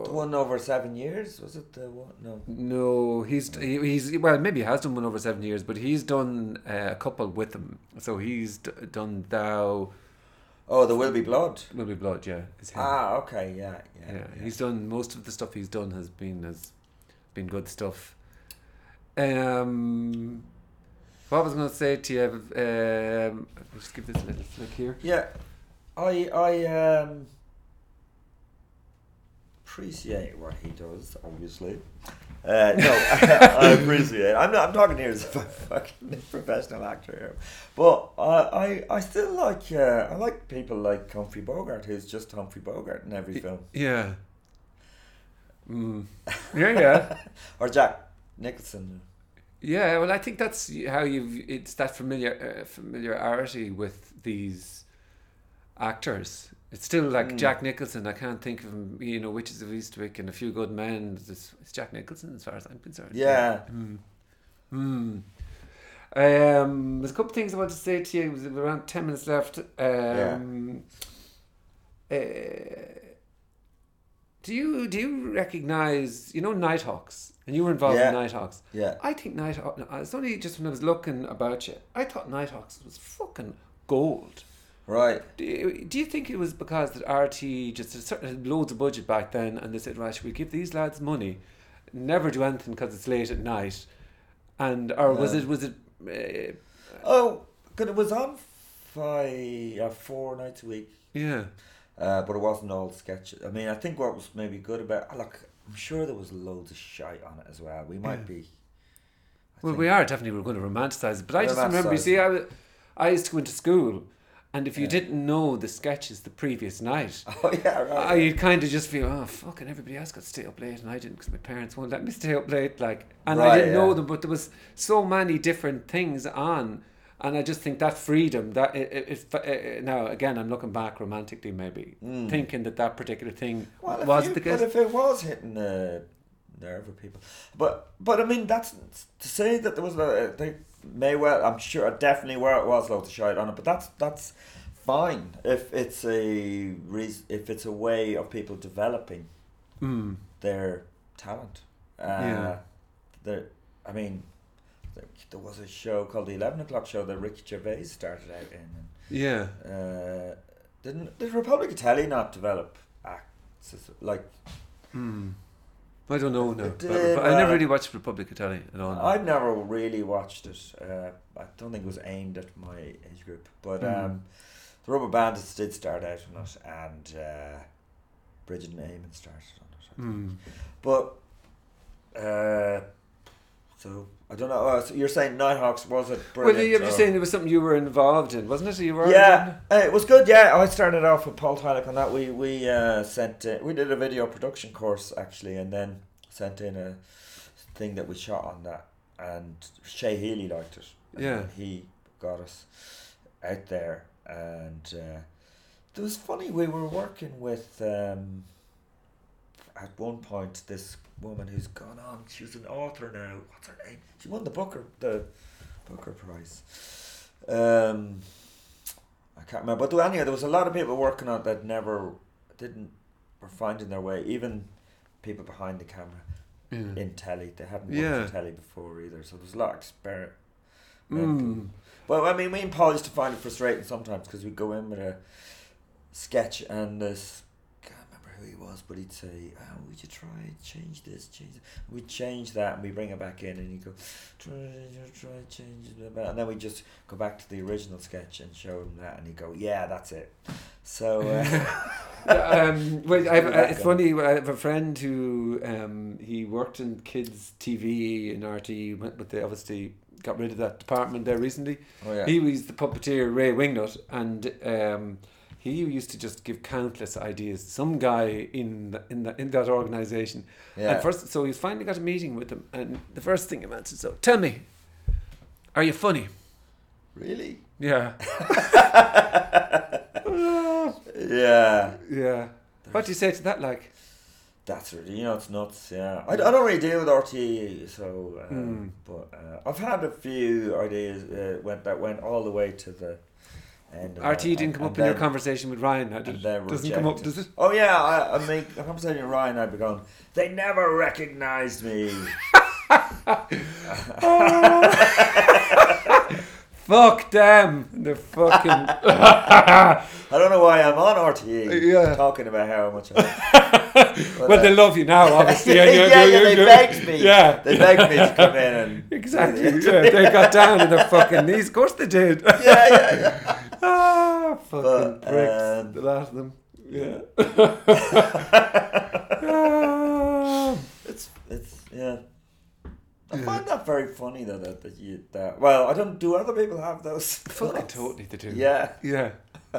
The one over seven years was it? The one? No. No, he's he, he's well maybe he has done one over seven years, but he's done uh, a couple with them. So he's d- done Thou Oh, there will be blood. Will Be Blood. Yeah, is him. Ah, okay. Yeah. Yeah. yeah, he's done most of the stuff he's done has been has been good stuff. Um, what I was going to say to you? Um, I'll just give this a little flick here. Yeah, I I um appreciate what he does. Obviously, uh, no, [laughs] I appreciate. I'm not. I'm talking here as a fucking [laughs] professional actor here, but I I, I still like. Uh, I like people like Humphrey Bogart, who's just Humphrey Bogart in every film, Yeah. Mm. Yeah, yeah. [laughs] or Jack Nicholson. Yeah, well, I think that's how you've. It's that familiar uh, familiarity with these actors. It's still like Mm. Jack Nicholson. I can't think of him. You know, Witches of Eastwick and A Few Good Men. It's, it's Jack Nicholson, as far as I'm concerned. Yeah. Mm. Mm. Um, there's a couple of things I want to say to you. We've around ten minutes left. Um, uh, do you do you recognize you know Nighthawks and you were involved Yeah. in Nighthawks? Yeah. I think Nighthawks. It's only just when I was looking about you. I thought Nighthawks was fucking gold. Right. Do you, do you think it was because that RT just had loads of budget back then, and they said, right, should we give these lads money, never do anything because it's late at night, and or was it was it? Uh, Oh, because it was on five, uh, four nights a week. yeah, Uh, but it wasn't all sketches. I mean, I think what was maybe good about uh, look, I'm sure there was loads of shite on it as well. We might Yeah. be. I well, we are definitely we're going to romanticize it, but I just remember. You see. I, I used to go into school, and if you Yeah. didn't know the sketches the previous night. [laughs] Oh yeah, right. I you'd kind of just feel, oh fucking everybody else got to stay up late and I didn't because my parents won't let me stay up late. Like, and I didn't know them, but there was so many different things on, and I just think that freedom that if, if now again I'm looking back romantically maybe Mm. thinking that that particular thing Well, was you- the case. But if it was hitting the nerve of people, but but I mean that's to say that there was a they may well I'm sure definitely where it was shite on it, but that's that's fine if it's a reas if it's a way of people developing Mm. their talent. Uh, Yeah. There, I mean, there, there was a show called the Eleven O'clock Show that Ricky Gervais started out in. Yeah, And, uh, didn't did Republic of Telly not develop acts like? mm. I don't know now, It but, did, but I never uh, really watched Republic of Telly at all. I've never really watched it. Uh, I don't think it was aimed at my age group, but Mm. um, the Rubber Bandits did start out on it, and uh, Bridget and Eamon started on it. Mm. But uh, so I don't know. Uh, so you're saying Nighthawks was it Well, you're or- saying it was something you were involved in, wasn't it? You were Yeah, uh, it was good. Yeah, I started off with Paul Tylak on that. We we uh, sent uh, we did a video production course actually, and then sent in a thing that we shot on that, and Shay Healy liked it. Yeah. he got us out there, and uh, it was funny. We were working with um, at one point this woman who's gone on. She's an author now. What's her name? She won the Booker the Booker Prize. Um, I can't remember. But anyway, there was a lot of people working on it that never didn't were finding their way. Even people behind the camera Yeah. in telly, they hadn't worked Yeah. in telly before either. So there's a lot of experiment. Mm. Well, I mean, me and Paul used to find it frustrating sometimes because we'd go in with a sketch and this. Who he was, but he'd say, "Oh, would you try change this, change?" It? We'd change that, and we bring it back in, and he'd go, "Try, try change it," and then we just go back to the original sketch and show him that, and he'd go, "Yeah, that's it." So. Uh, [laughs] um, [laughs] well, I have, uh, it's funny. I have a friend who um, he worked in kids TV in RT, but they obviously got rid of that department there recently. oh yeah. He was the puppeteer Ray Wingnut, and um, he used to just give countless ideas. Some guy in the, in the, in that organization, yeah. and first, so he's finally got a meeting with him, and the first thing he answered, "So tell me, are you funny?" really. Yeah, [laughs] Yeah. yeah. What do you say to that? Like, That's really, you know, it's nuts. Yeah, I, I don't really deal with RTE, so. Um, Hmm. But uh, I've had a few ideas uh, went that went all the way to the end. Of uh, RT didn't and- come up and in your conversation with Ryan. Now, did, doesn't come up, does it? Oh yeah, I, I make a conversation with Ryan. I'd be going. They never recognised me. [laughs] [laughs] Oh. [laughs] Fuck them! The fucking [laughs] I don't know why I'm on RTE. Yeah. talking about how much. I, but, [laughs] well, uh, they love you now, [laughs] obviously. yeah, and you're- yeah, you're- yeah, they you're- begged me. Yeah, They begged me to come in and exactly. Yeah, they got down on their fucking knees. Of course they did. yeah, yeah, yeah. ah, fucking But, pricks. um, the lot of them. Yeah. Ah. It's it's yeah. I find that very funny though that, that you that well I don't do other people have those fucking thoughts? totally they do. yeah Yeah.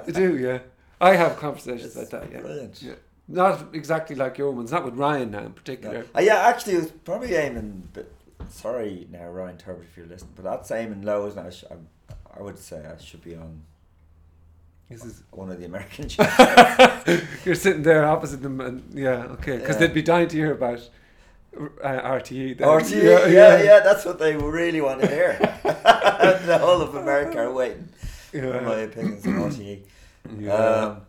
They do, yeah. I have conversations It's like that, yeah. brilliant Yeah. Not exactly like your ones, not with Ryan now in particular. No. Uh, yeah actually it was probably aiming but sorry now Ryan Tubridy if you're listening but that's aiming low it? I, sh- I, I would say I should be on This is one of the American [laughs] shows You're sitting there opposite them, and yeah, okay, because Yeah. they'd be dying to hear about uh, RTE. then. RTE yeah, yeah that's what they really want to hear [laughs] [laughs] the whole of America are waiting yeah. for my opinions on RTE [clears throat] yeah. um,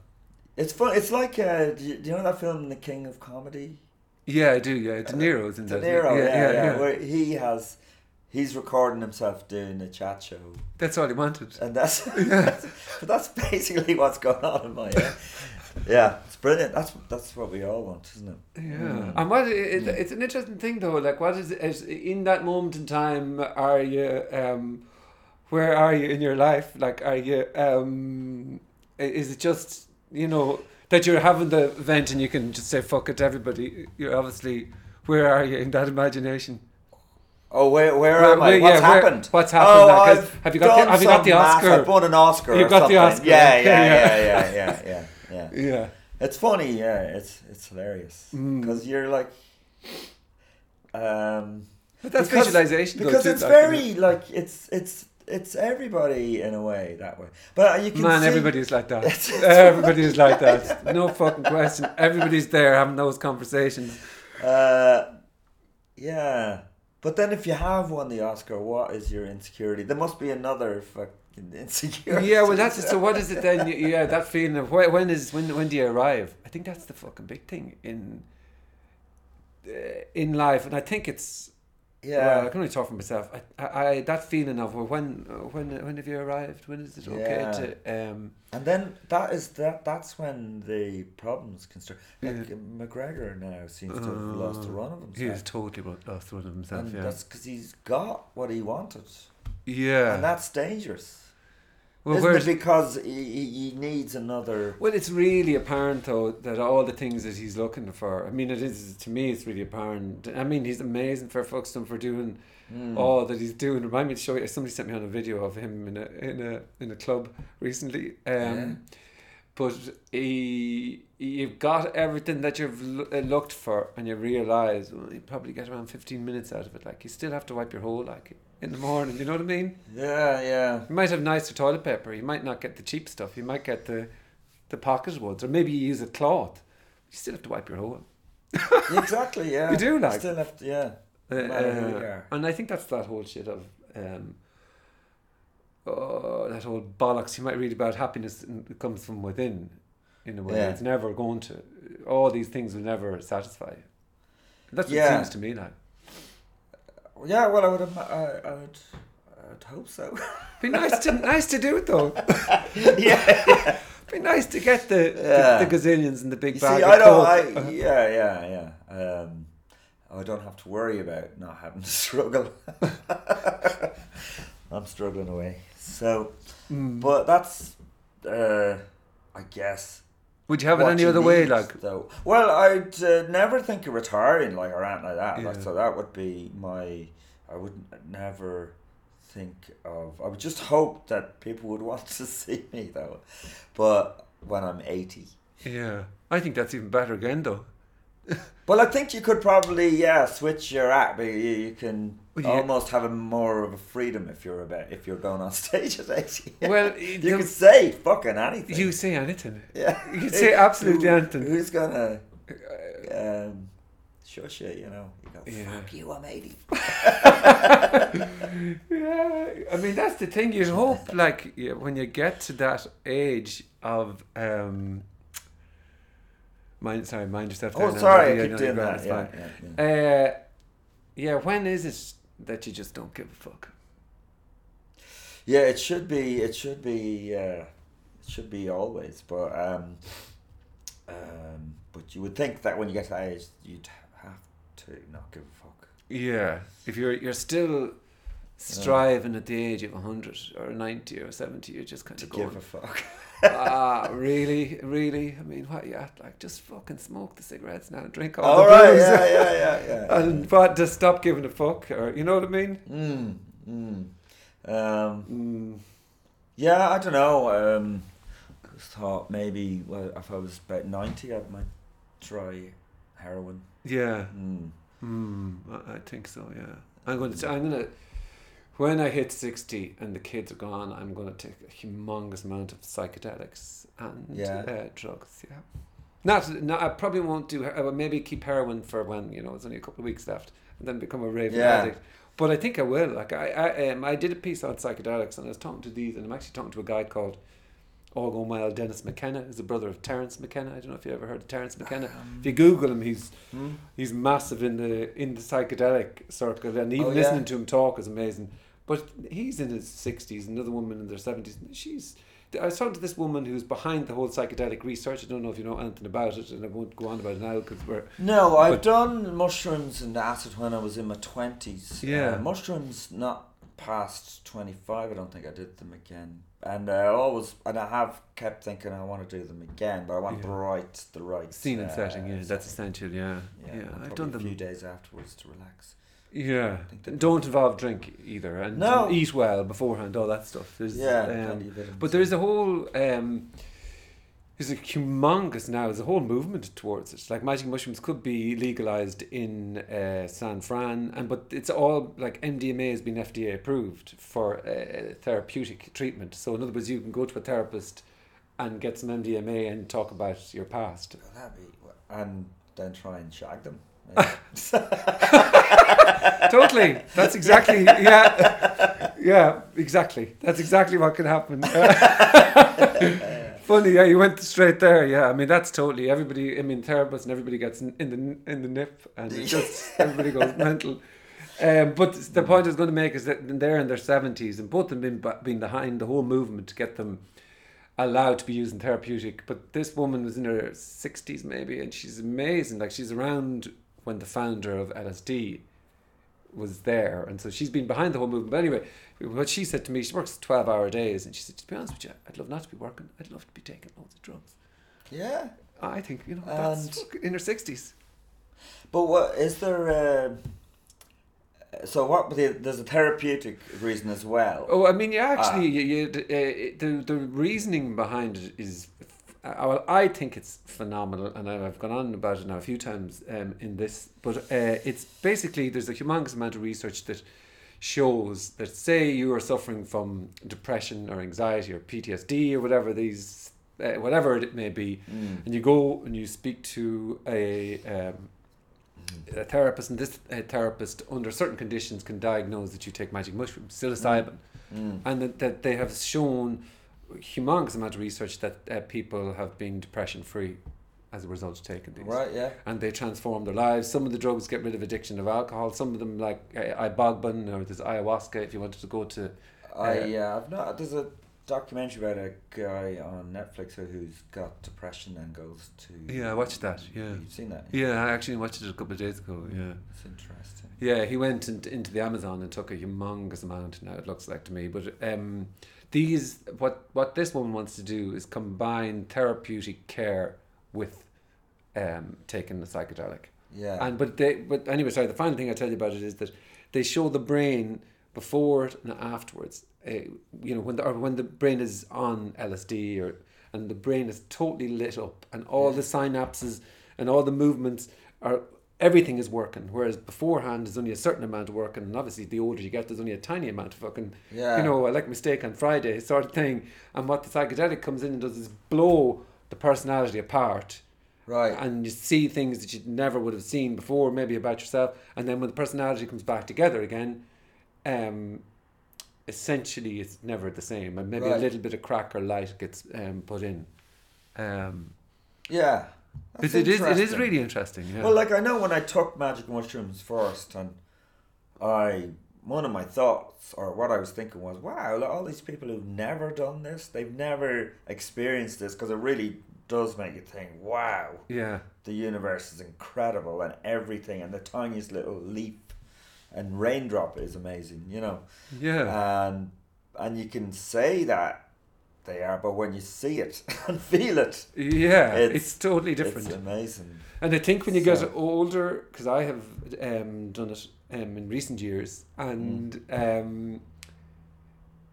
it's fun it's like uh, do, you, do you know that film The King of Comedy yeah, I do. Yeah, De Niro's in De that. Niro, yeah, yeah, yeah, yeah. where he has, he's recording himself doing a chat show, That's all he wanted. and that's, [laughs] that's but that's basically what's going on in my head. Yeah, it's brilliant. That's that's what we all want, isn't it? Yeah, Mm. and what it, it's an interesting thing though. Like, what is, is in that moment in time? Are you? Um, where are you in your life? Like, are you? Um, is it just you know that you're having the event and you can just say fuck it to everybody? You're obviously. Where are you in that imagination? Oh, where where Where- am I? where- What's yeah, where- happened? what's happened, Oh, like, I've have you got the- have you got the some mass- Oscar? I've won an Oscar. You've or got the. Oscar, Yeah, okay, yeah, yeah. yeah, yeah, yeah, yeah, yeah. [laughs] It's funny. Yeah, it's it's hilarious Mm. because you're like, um. But that's Because- visualization. because it's very like it's it's it's everybody in a way that way but you can Man, see, everybody's like that. [laughs] It's- [laughs] it's- Everybody's like that. No fucking question. Everybody's there having those conversations. uh yeah but then if you have won the oscar what is your insecurity there must be another fucking insecurity Yeah, well, that's. [laughs] So, what is it then? Yeah, that feeling of wh- when is when when do you arrive? I think that's the fucking big thing in uh, in life, and I think it's yeah. Well, I can only talk for myself. I, I, I that feeling of well, when when when have you arrived? When is it okay Yeah. to um? and then that is that that's when the problems can start like Yeah. mcgregor now seems to have lost the run of himself has totally lost the run of himself. and yeah, that's because he's got what he wanted yeah. and that's dangerous well, Isn't it because he, he needs another Well, it's really apparent though that all the things that he's looking for. I mean, it is to me. It's really apparent. I mean, he's amazing for Fuxton for doing Mm. all that he's doing. Remind me to show you. Somebody sent me on a video of him in a in a in a club recently. Um, Yeah. But he, you've got everything that you've uh, looked for, and you realise well, you probably get around fifteen minutes out of it. Like you still have to wipe your hole like in the morning. You know what I mean? Yeah, yeah. You might have nicer toilet paper. You might not get the cheap stuff. You might get the the pocket ones, or maybe you use a cloth. You still have to wipe your hole. [laughs] exactly, yeah. You do, like- Still have to, yeah. Uh, No matter who you uh, and I think that's that whole shit of um, oh, that whole bollocks. You might read about happiness and it comes from within. In a way, Yeah. it's never going to. All these things will never satisfy. you. That's what Yeah. it seems to me like. Yeah, well, I would, ima- I, I would, I would hope so. [laughs] Be nice to [laughs] nice to do it though. [laughs] yeah, yeah. Be nice to get the Yeah. the, the gazillions and the big You bag see, of I don't. coke. I, Uh, yeah, yeah, yeah. Um, I don't have to worry about not having to struggle. I'm struggling away. So, mm. but that's, uh, I guess. Would you have it any other way? Like, though. Well, I'd uh, never think of retiring like or anything like that. Like, so that would be my. I would never think of. I would just hope that people would [laughs] want to see me though. But when I'm eighty. yeah, I think that's even better again, though. [laughs] Well, I think you could probably yeah switch your act, but you, you can Well, you- almost have a more of a freedom if you're about if you're going on [laughs] stage at eighty. Well, [laughs] you can say fucking anything. You say anything. yeah, you can say absolutely Who- anything. Who's gonna um, shush it? You know, you go Yeah. fuck you, I'm eighty. [laughs] yeah, I mean that's the thing. You hope, like, when you get to that age of, um, mind, sorry, mind yourself. Oh, sorry, I keep doing that. Yeah. Uh, yeah, when is it that you just don't give a fuck? Yeah, it should be. It should be. Uh, it should be always. But um, um, but you would think that when you get to that age, you'd have to not give a fuck. Yeah, if you're you're still striving at the age of hundred or ninety or seventy, you're just kind To of going, give a fuck. [laughs] ah, really, really. I mean, what you at? Like, just fucking smoke the cigarettes now, and drink all All the right. booze. Yeah, yeah, yeah, yeah. [laughs] and but just stop giving a fuck, or you know what I mean? Mm, mm. Um, Mm, yeah, I don't know. Um, just thought maybe well, if I was about ninety, I might try heroin. yeah, Mm. mm, I, I think so. Yeah, I'm going to. I'm going to. When I hit sixty and the kids are gone, I'm going to take a humongous amount of psychedelics and Yeah. uh, drugs. Yeah. Not, not, I probably won't do. I will maybe keep heroin for when you know it's only a couple of weeks left, and then become a raving Yeah. addict. But I think I will. Like I, I, um, I did a piece on psychedelics, and I was talking to these, and I'm actually talking to a guy called All Going Well, Dennis McKenna, who's a brother of Terence McKenna. I don't know if you ever heard of Terence McKenna. if you Google him, he's Mm. he's massive in the in the psychedelic circle, and even Oh, yeah. listening to him talk is amazing. But he's in his sixties, another woman in their seventies. She's. I was talking to this woman who's behind the whole psychedelic research. I don't know if you know anything about it, and I won't go on about it now because we're No, I've done mushrooms and acid when I was in my twenties. Yeah. uh, mushrooms not past twenty five. I don't think I did them again. And I always and I have kept thinking I want to do them again, but I want Yeah. the right, the right scene and uh, setting. Yeah, that's essential. Yeah, yeah. Yeah, I've done a few days afterwards to relax. Yeah, don't involve drink either, and No. eat well beforehand. All that stuff. There's, Yeah, um, plenty of vitamins. But there is a whole um, there's a humongous now. There's a whole movement towards it. Like magic mushrooms could be legalized in uh, San Fran, and but it's all like MDMA has been FDA approved for uh, therapeutic treatment. So in other words, you can go to a therapist and get some MDMA and talk about your past. Well, that'd be, and then try and shag them. [laughs] totally. That's exactly yeah, yeah, exactly. That's exactly what can happen. [laughs] Funny, yeah, you went straight there. Yeah, I mean that's totally everybody. I mean therapists and everybody gets in, in the in the nip, and it just [laughs] everybody goes mental. Um, but the point I was going to make is that they're in their seventies, and both of them been been behind the whole movement to get them allowed to be used in therapeutic. But this woman was in her sixties maybe, and she's amazing. Like she's around when the founder of LSD was there, and so she's been behind the whole movement. But anyway, what she said to me, she works twelve hour days, and she said, "To be honest with you, I'd love not to be working. I'd love to be taking loads of drugs." yeah. I think you know And- fuck- in her sixties. But what is there? Uh, so what? There's a therapeutic reason as well. Oh, I mean, you Ah. actually, you, you, uh, the the reasoning behind it is, uh, well, I think it's phenomenal, and I've gone on about it now a few times um, in this. But uh, it's basically there's a humongous amount of research that shows that say you are suffering from depression or anxiety or PTSD or whatever these, uh, whatever it may be, Mm. and you go and you speak to a um, a therapist, and this uh, therapist, under certain conditions, can diagnose that you take magic mushrooms, psilocybin, Mm. and that, that they have shown humongous amount of research that uh, people have been depression free as a result of taking these. Right. Yeah. And they transform their lives. Some of the drugs get rid of addiction of alcohol. Some of them, like uh, ibogaine or there's ayahuasca, if you wanted to go to. I Uh, yeah. I've not. There's a documentary about a guy on Netflix who- who's got depression and goes to. Yeah, I watched that, yeah. You've seen that? Yeah, I actually watched it a couple of days ago. Yeah. It's interesting. Yeah, he went into, into the Amazon and took a humongous amount. Now it looks like to me, but um, these what what this woman wants to do is combine therapeutic care with um, taking the psychedelic. Yeah. And but they but anyway, sorry. The final thing I tell you about it is that they show the brain before and afterwards. Uh, you know when the or when the brain is on LSD or and the brain is totally lit up and all the synapses and all the movements are everything is working. Whereas beforehand there's only a certain amount of working and obviously the older you get there's only a tiny amount of fucking yeah. you know, I like mistake on Friday sort of thing. And what the psychedelic comes in and does is blow the personality apart Right. and you see things that you never would have seen before, maybe about yourself. And then when the personality comes back together again, um, essentially it's never the same. And maybe a little bit of crack or light gets um, put in. Um, yeah. That's it is it is really interesting. Yeah. Well, like I know when I took magic mushrooms first, and I one of my thoughts or what I was thinking was, wow, look, all these people who've never done this, they've never experienced this, because it really does make you think, wow, yeah. the universe is incredible, and everything, and the tiniest little leaf and raindrop is amazing, you know, Yeah. and and you can say that they are, but when you see it [laughs] and feel it, yeah. It's, it's- totally different. it's amazing. And I think when you get So- older, because I have um, done it um, in recent years, and um,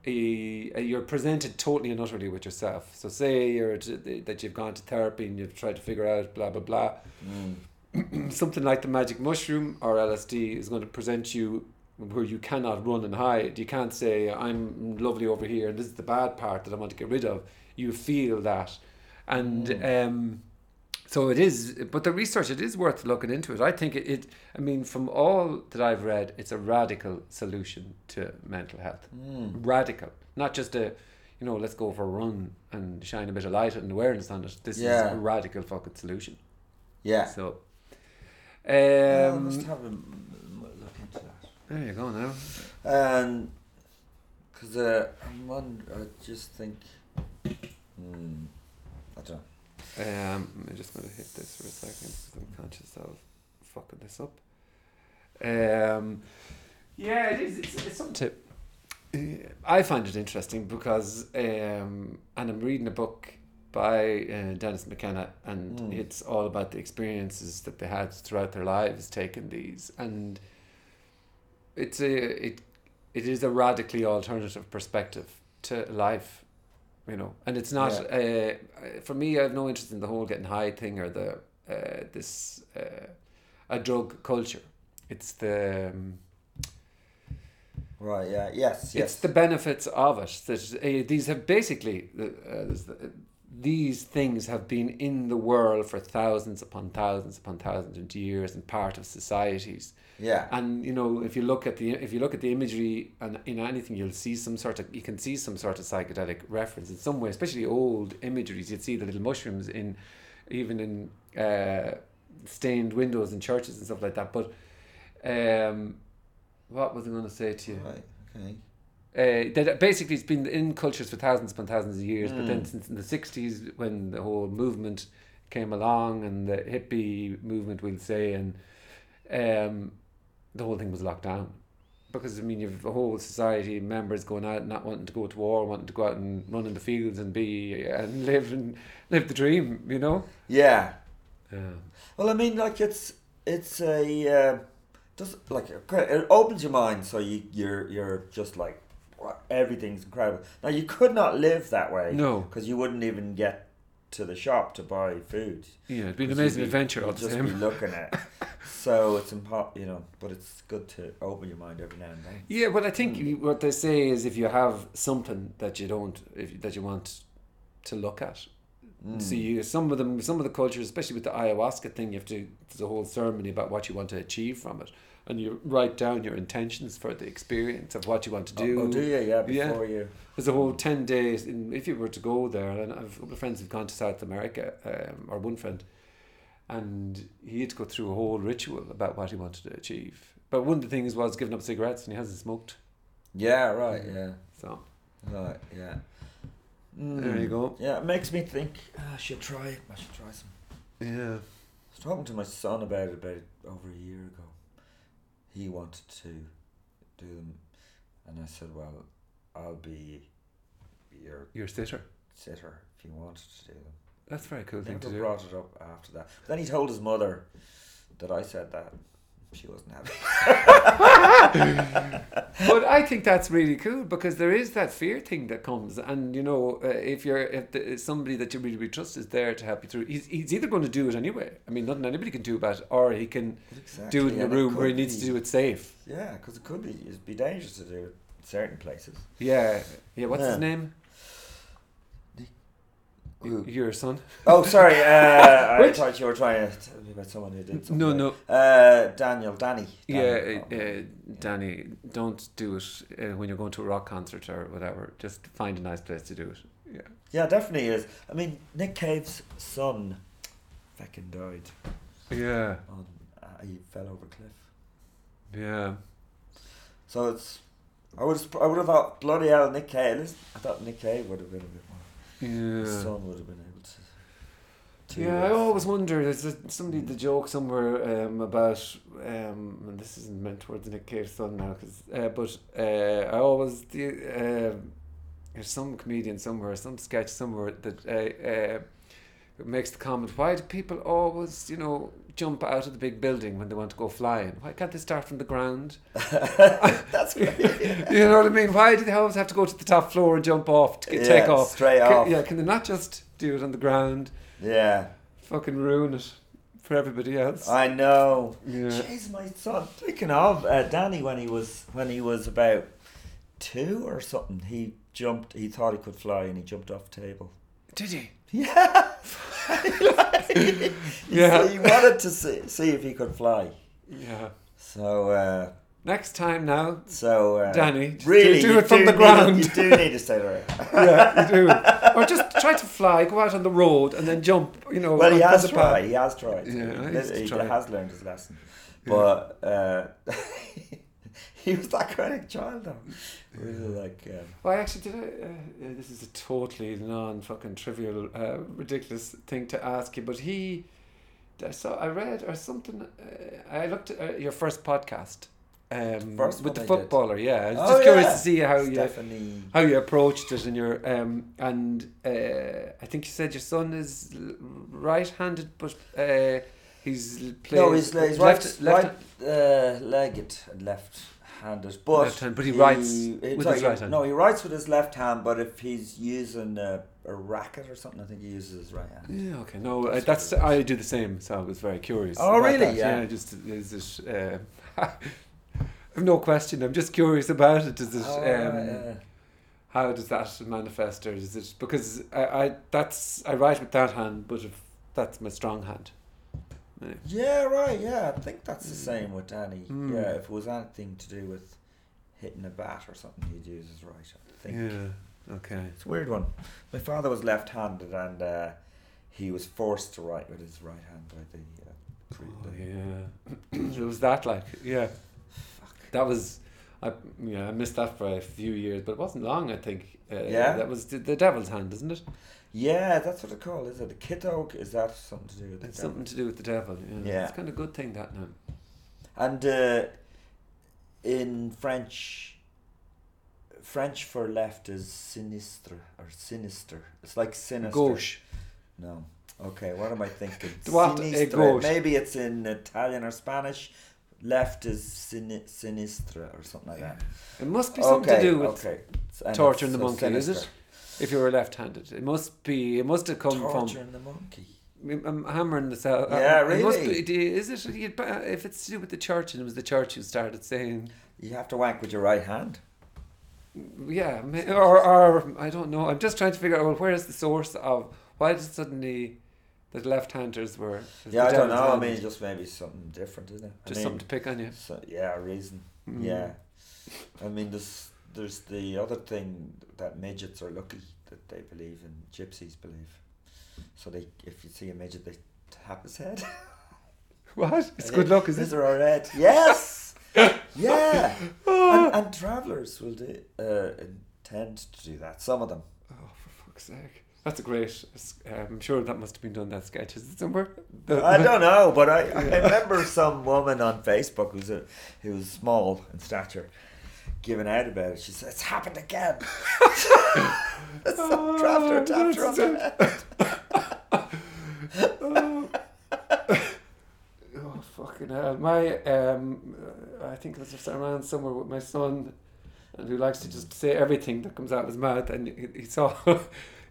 eh, you're presented totally and utterly with yourself. So say you're t- that you've gone to therapy and you've tried to figure out blah blah blah. Mm. [clears throat] Something like the magic mushroom or LSD is going to present you where you cannot run and hide. You can't say I'm lovely over here and this is the bad part that I want to get rid of. You feel that, and. Mm. Um, so it is, but the research it is worth looking into it. I think it, it. I mean, from all that I've read, it's a radical solution to mental health. Mm. Radical, not just a, you know, let's go for a run and shine a bit of light and awareness on it. This Yeah. is a radical fucking solution. Yeah. So, Yeah, um, must have a m- m- look into that. There you go now. And because uh, I'm wonder, I just think, hmm, I don't know. Um, I'm just going to hit this for a second because I'm conscious of fucking this up. Um, yeah, it is. It's, it's something to. uh, I find it interesting because, um, and I'm reading a book by uh, Dennis McKenna, and Mm. it's all about the experiences that they had throughout their lives taking these, and it's a it it is a radically alternative perspective to life, you know, and it's not uh, for me. I have no interest in the whole getting high thing or the uh, this uh, a drug culture. It's the um, Right. Yeah. Yes. Yes. it's the benefits of it that uh, these have basically uh, these things have been in the world for thousands upon thousands upon thousands of years and part of societies yeah. and you know if you look at the if you look at the imagery and in anything you'll see some sort of you can see some sort of psychedelic reference in some way especially old imageries you'd see the little mushrooms in even in uh, stained windows in churches and stuff like that but um, what was I going to say to you Right. Okay. uh, that basically it's been in cultures for thousands upon thousands of years, but then Mm. since in the sixties when the whole movement came along and the hippie movement, we'll say, and um, the whole thing was locked down. Because I mean, you've a whole society members going out, not wanting to go to war, wanting to go out and run in the fields and be and live and live the dream, you know. Yeah. Yeah. Well, I mean, like it's it's a uh, does like it opens your mind, so you you're you're just like everything's incredible. Now you could not live that way No. because you wouldn't even get to the shop to buy food. Yeah, it'd be an amazing be- adventure all the just same. be looking at. [laughs] so it's impo- you know, but it's good to open your mind every now and then. Yeah, but I think Mm. what they say is if you have something that you don't, if, that you want to look at, Mm. So you some of them, some of the cultures, especially with the ayahuasca thing, you have to. There's a whole ceremony about what you want to achieve from it, and you write down your intentions for the experience of what you want to do. Oh, oh, do you? Yeah, Yeah. before you. There's a whole ten days. In, if you were to go there, and I've a couple of friends who've gone to South America, um, or one friend, and he had to go through a whole ritual about what he wanted to achieve. But one of the things was giving up cigarettes, and he hasn't smoked. Yeah, right. Yeah, So right. Yeah. There you go. Yeah, it makes me think "Ah, I should try. I should try some. Yeah. I was talking to my son about it about over a year ago. He wanted to do them, and I said, "Well, I'll be your Your sitter. sitter if you wanted to do them." That's very cool thing Never to do. brought it up after that. Then he told his mother that I said that. She wasn't happy. [laughs] but I think that's really cool because there is that fear thing that comes, and you know, uh, if you're if the, somebody that you really, really trust is there to help you through, he's, he's either going to do it anyway. I mean, nothing anybody can do about it, or he can do it in a room where he needs be- to do it safe. Yeah, because it could be it'd be dangerous to do it in certain places. Yeah, yeah. What's Yeah. his name? Your son? Oh, sorry. Uh, [laughs] I thought you were trying to tell me about someone who did something. No, no. Uh, Daniel, Danny. Yeah, Danny. uh, uh, Danny, don't do it uh, when you're going to a rock concert or whatever. Just find a nice place to do it. Yeah. Yeah, definitely is. I mean, Nick Cave's son fucking died. Yeah. On, uh, he fell over a cliff. Yeah. So it's. I would I would have thought bloody hell Nick Cave. I thought Nick Cave would have been a bit more. His Yeah. son would have been able to. to Yeah, I always wonder. There's a, somebody the joke somewhere um, about, um, and this isn't meant towards Nick Cave's son now, cause, uh, but uh, I always the uh, there's some comedian somewhere, some sketch somewhere that uh, uh, makes the comment: Why do people always, you know, jump out of the big building when they want to go flying? Why can't they start from the ground? [laughs] [laughs] That's great. you know what I mean? Why do they always have to go to the top floor and jump off to get, Yeah, take off? straight Can- off. yeah, can they not just do it on the ground? Yeah, Fucking ruin it for everybody else. I know. yeah. Jeez, my son. Speaking of uh, Danny, when he was when he was about two or something, he jumped. He thought he could fly, and he jumped off the table. Did he? [laughs] Yeah. [laughs] Yeah. He wanted to see, see if he could fly. Yeah. So, uh, Next time now, so uh, Danny, really, do, do it from the need- ground. you do need to stay there. [laughs] yeah, you do. [laughs] Or just try to fly, go out on the road, and then jump. You know. Well, he has tried. He has tried. Yeah, he, to he has learned his lesson, but uh, he was that kind of child, though. Really, like. Um, Well, I actually did. I, uh, this is a totally non-fucking trivial, uh, ridiculous thing to ask you, but he. I saw. I read or something. Uh, I looked at uh, your first podcast. Um, First with the I did. footballer, yeah. I was Oh, just curious yeah. to see how you how you approached it and your um and uh, I think you said your son is right-handed, but uh, he's plays No, he's, he's left, right, left, right uh, legged and left handed, but Left hand, but he writes it's with his right hand. No, he writes with his left hand, but if he's using a, a racket or something, I think he uses his right hand. Yeah, okay. No, uh, That's I do the same, so I was very curious. Oh, really? that. Yeah. just is it? Uh, [laughs] no question. I'm just curious about it. Is it? Oh, um, yeah. How does that manifest, or is it because I, I that's I write with that hand, but if that's my strong hand. Yeah. Yeah, right. Yeah, I think that's the same with Danny. Mm. Yeah, if it was anything to do with hitting a bat or something, he'd use his right. I think Yeah. Okay. it's a weird one. My father was left-handed, and uh, he was forced to write with his right hand by the. Uh, Oh, yeah. [clears throat] it was that like yeah. Fuck. That was I yeah I missed that for a few years, but it wasn't long. I think. Uh, Yeah? That was the, the devil's hand, isn't it? Yeah, that's what it's called, is it? The kitoke, is that something to do with the It's devil? something to do with the devil. Yeah. Yeah. It's kind of a good thing that now. And uh, in French, French for left is sinistre or sinister. It's like sinister. Gauche. No. Okay, what am I thinking? [laughs] Sinistre. Maybe it's in Italian or Spanish. Left is sin- sinistra or something like that. It must be something okay, to do with okay. Torturing the so monkey, is it? If you were left-handed. It must be. It must have come Torturing the monkey. from. I'm um, hammering this out. Uh, yeah, It must really? be, is it? Uh, if it's to do with the church, and it was the church who started saying, You have to wank with your right hand. yeah, or or I don't know. I'm just trying to figure out well, where is the source of why did suddenly the left-handers were? Yeah, I don't know. I mean, just maybe something different, isn't it? I just mean, something to pick on you. So, yeah, a reason. Mm. Yeah. I mean, there's there's the other thing that midgets are lucky that they believe in. Gypsies believe. So they, if you see a midget, they tap his head. [laughs] What? It's good luck, is it? or her head. Yes. [laughs] yeah. And, and travelers will do uh, intend to do that. Some of them. Oh, for fuck's sake. That's a great. Um, I'm sure that must have been done that sketch. Is it somewhere? The- I don't [laughs] know, but I, I remember some woman on Facebook who's a who was small in stature giving out about it. She said, "It's happened again." trapped her, tapped her on the head. oh. [laughs] oh, fucking hell. My, um, I think I was just around somewhere with my son, and who likes to just say everything that comes out of his mouth. And he, he saw, [laughs]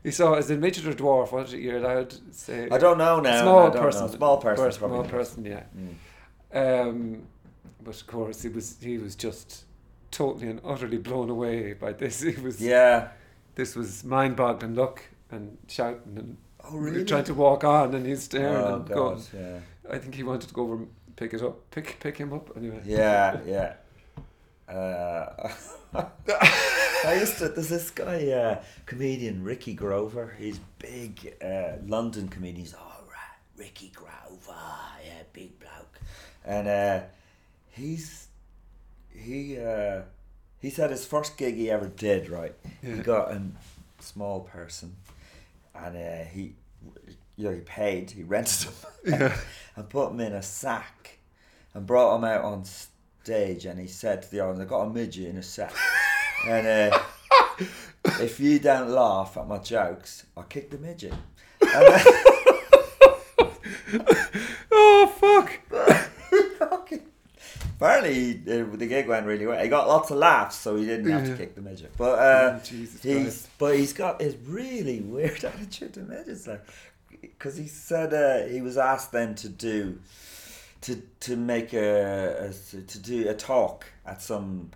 he saw, is it midget or dwarf? What you're allowed to say? I don't know now. Small person. Know. Small person. Small person, yeah. Mm. Um, but of course, he was he was just totally and utterly blown away by this. [laughs] He was Yeah. this was mind boggling look and shouting and Oh really? trying to walk on, and he's staring Oh and going. Yeah. I think he wanted to go over and pick it up, pick pick him up anyway. Yeah. [laughs] Yeah. Uh, [laughs] I used to. There's this guy, uh, comedian Ricky Grover. He's big, uh, London comedian. He's all right, Ricky Grover. Yeah, big bloke, and uh, he's he uh, he's had his first gig he ever did. Right, he got a small person, and uh, he you know he paid. He rented him [laughs] Yeah. and put him in a sack and brought him out on stage and he said to the audience, I got a midget in a sack. [laughs] and uh, if you don't laugh at my jokes, I'll kick the midget. [laughs] Oh fuck! Apparently uh, the gig went really well. He got lots of laughs, so he didn't have to kick the midget. But uh, Oh, he's Christ. but he's got his really weird [laughs] attitude to midgets there, because he said uh, he was asked then to do to to make a, a to do a talk at some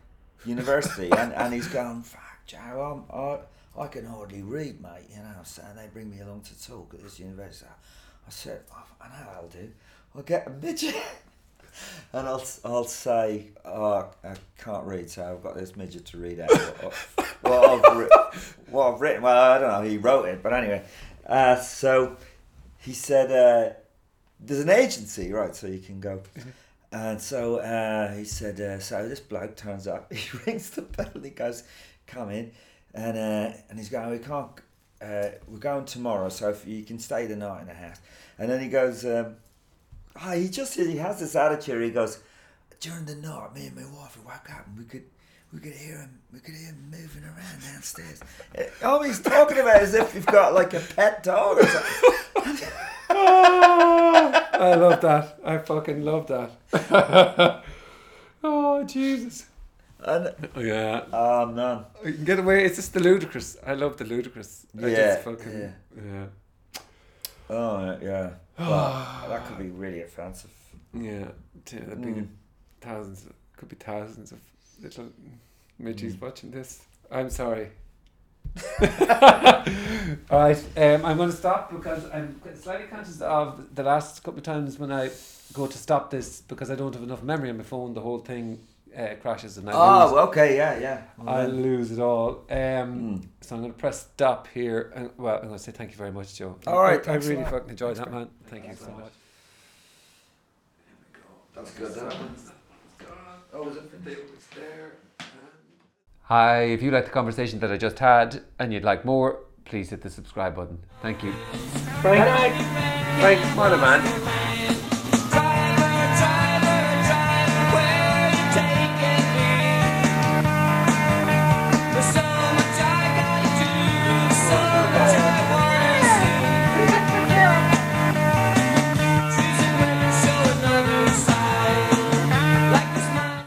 university, [laughs] and, and he's gone, "Fuck, Joe, I'm, I I can hardly read, mate. You know, so they bring me along to talk at this university." I said, oh, "I know I'll do. I'll get a midget." [laughs] [laughs] And I'll I'll say, oh, I can't read, so I've got this midget to read out. what, what, I've, [laughs] what I've written. Well, I don't know. He wrote it, but anyway. Uh, so he said, uh, "There's an agency, right? So you can go." And so uh, he said, uh, "So this bloke turns up. [laughs] He rings the bell. He goes, come in,' and uh, and he's going, we can't. Uh, we're going tomorrow, so if you can stay the night in the house." And then he goes. Um, Oh, he just he has this attitude. He goes during the night. Me and my wife would wake up and we could we could hear him. We could hear him moving around downstairs. Eh, All he's talking about is if you've got like a pet dog or something. Oh, I love that. I fucking love that. [laughs] oh Jesus! And Yeah, oh man, you can get away. It's just the ludicrous. I love the ludicrous. I Yeah, just fucking yeah. oh yeah. Well, [sighs] that could be really offensive. Yeah, yeah there'd be Mm. thousands, could be thousands of little midgies Mm. watching this. I'm sorry. [laughs] All right, um, I'm going to stop because I'm slightly conscious of the last couple of times when I go to stop this because I don't have enough memory on my phone. The whole thing uh, crashes and I Oh, lose. well, okay, yeah, yeah. Well, I then- lose it all. Um, Mm. So I'm going to press stop here. And, well, I'm going to say thank you very much, Joe. All right, I, I thanks really fucking enjoyed Thanks, that, man. Thank you so very much. much. That's good. That Oh, is it? Hi, if you like the conversation that I just had and you'd like more, please hit the subscribe button. Thank you. Frank, Frank, what a man.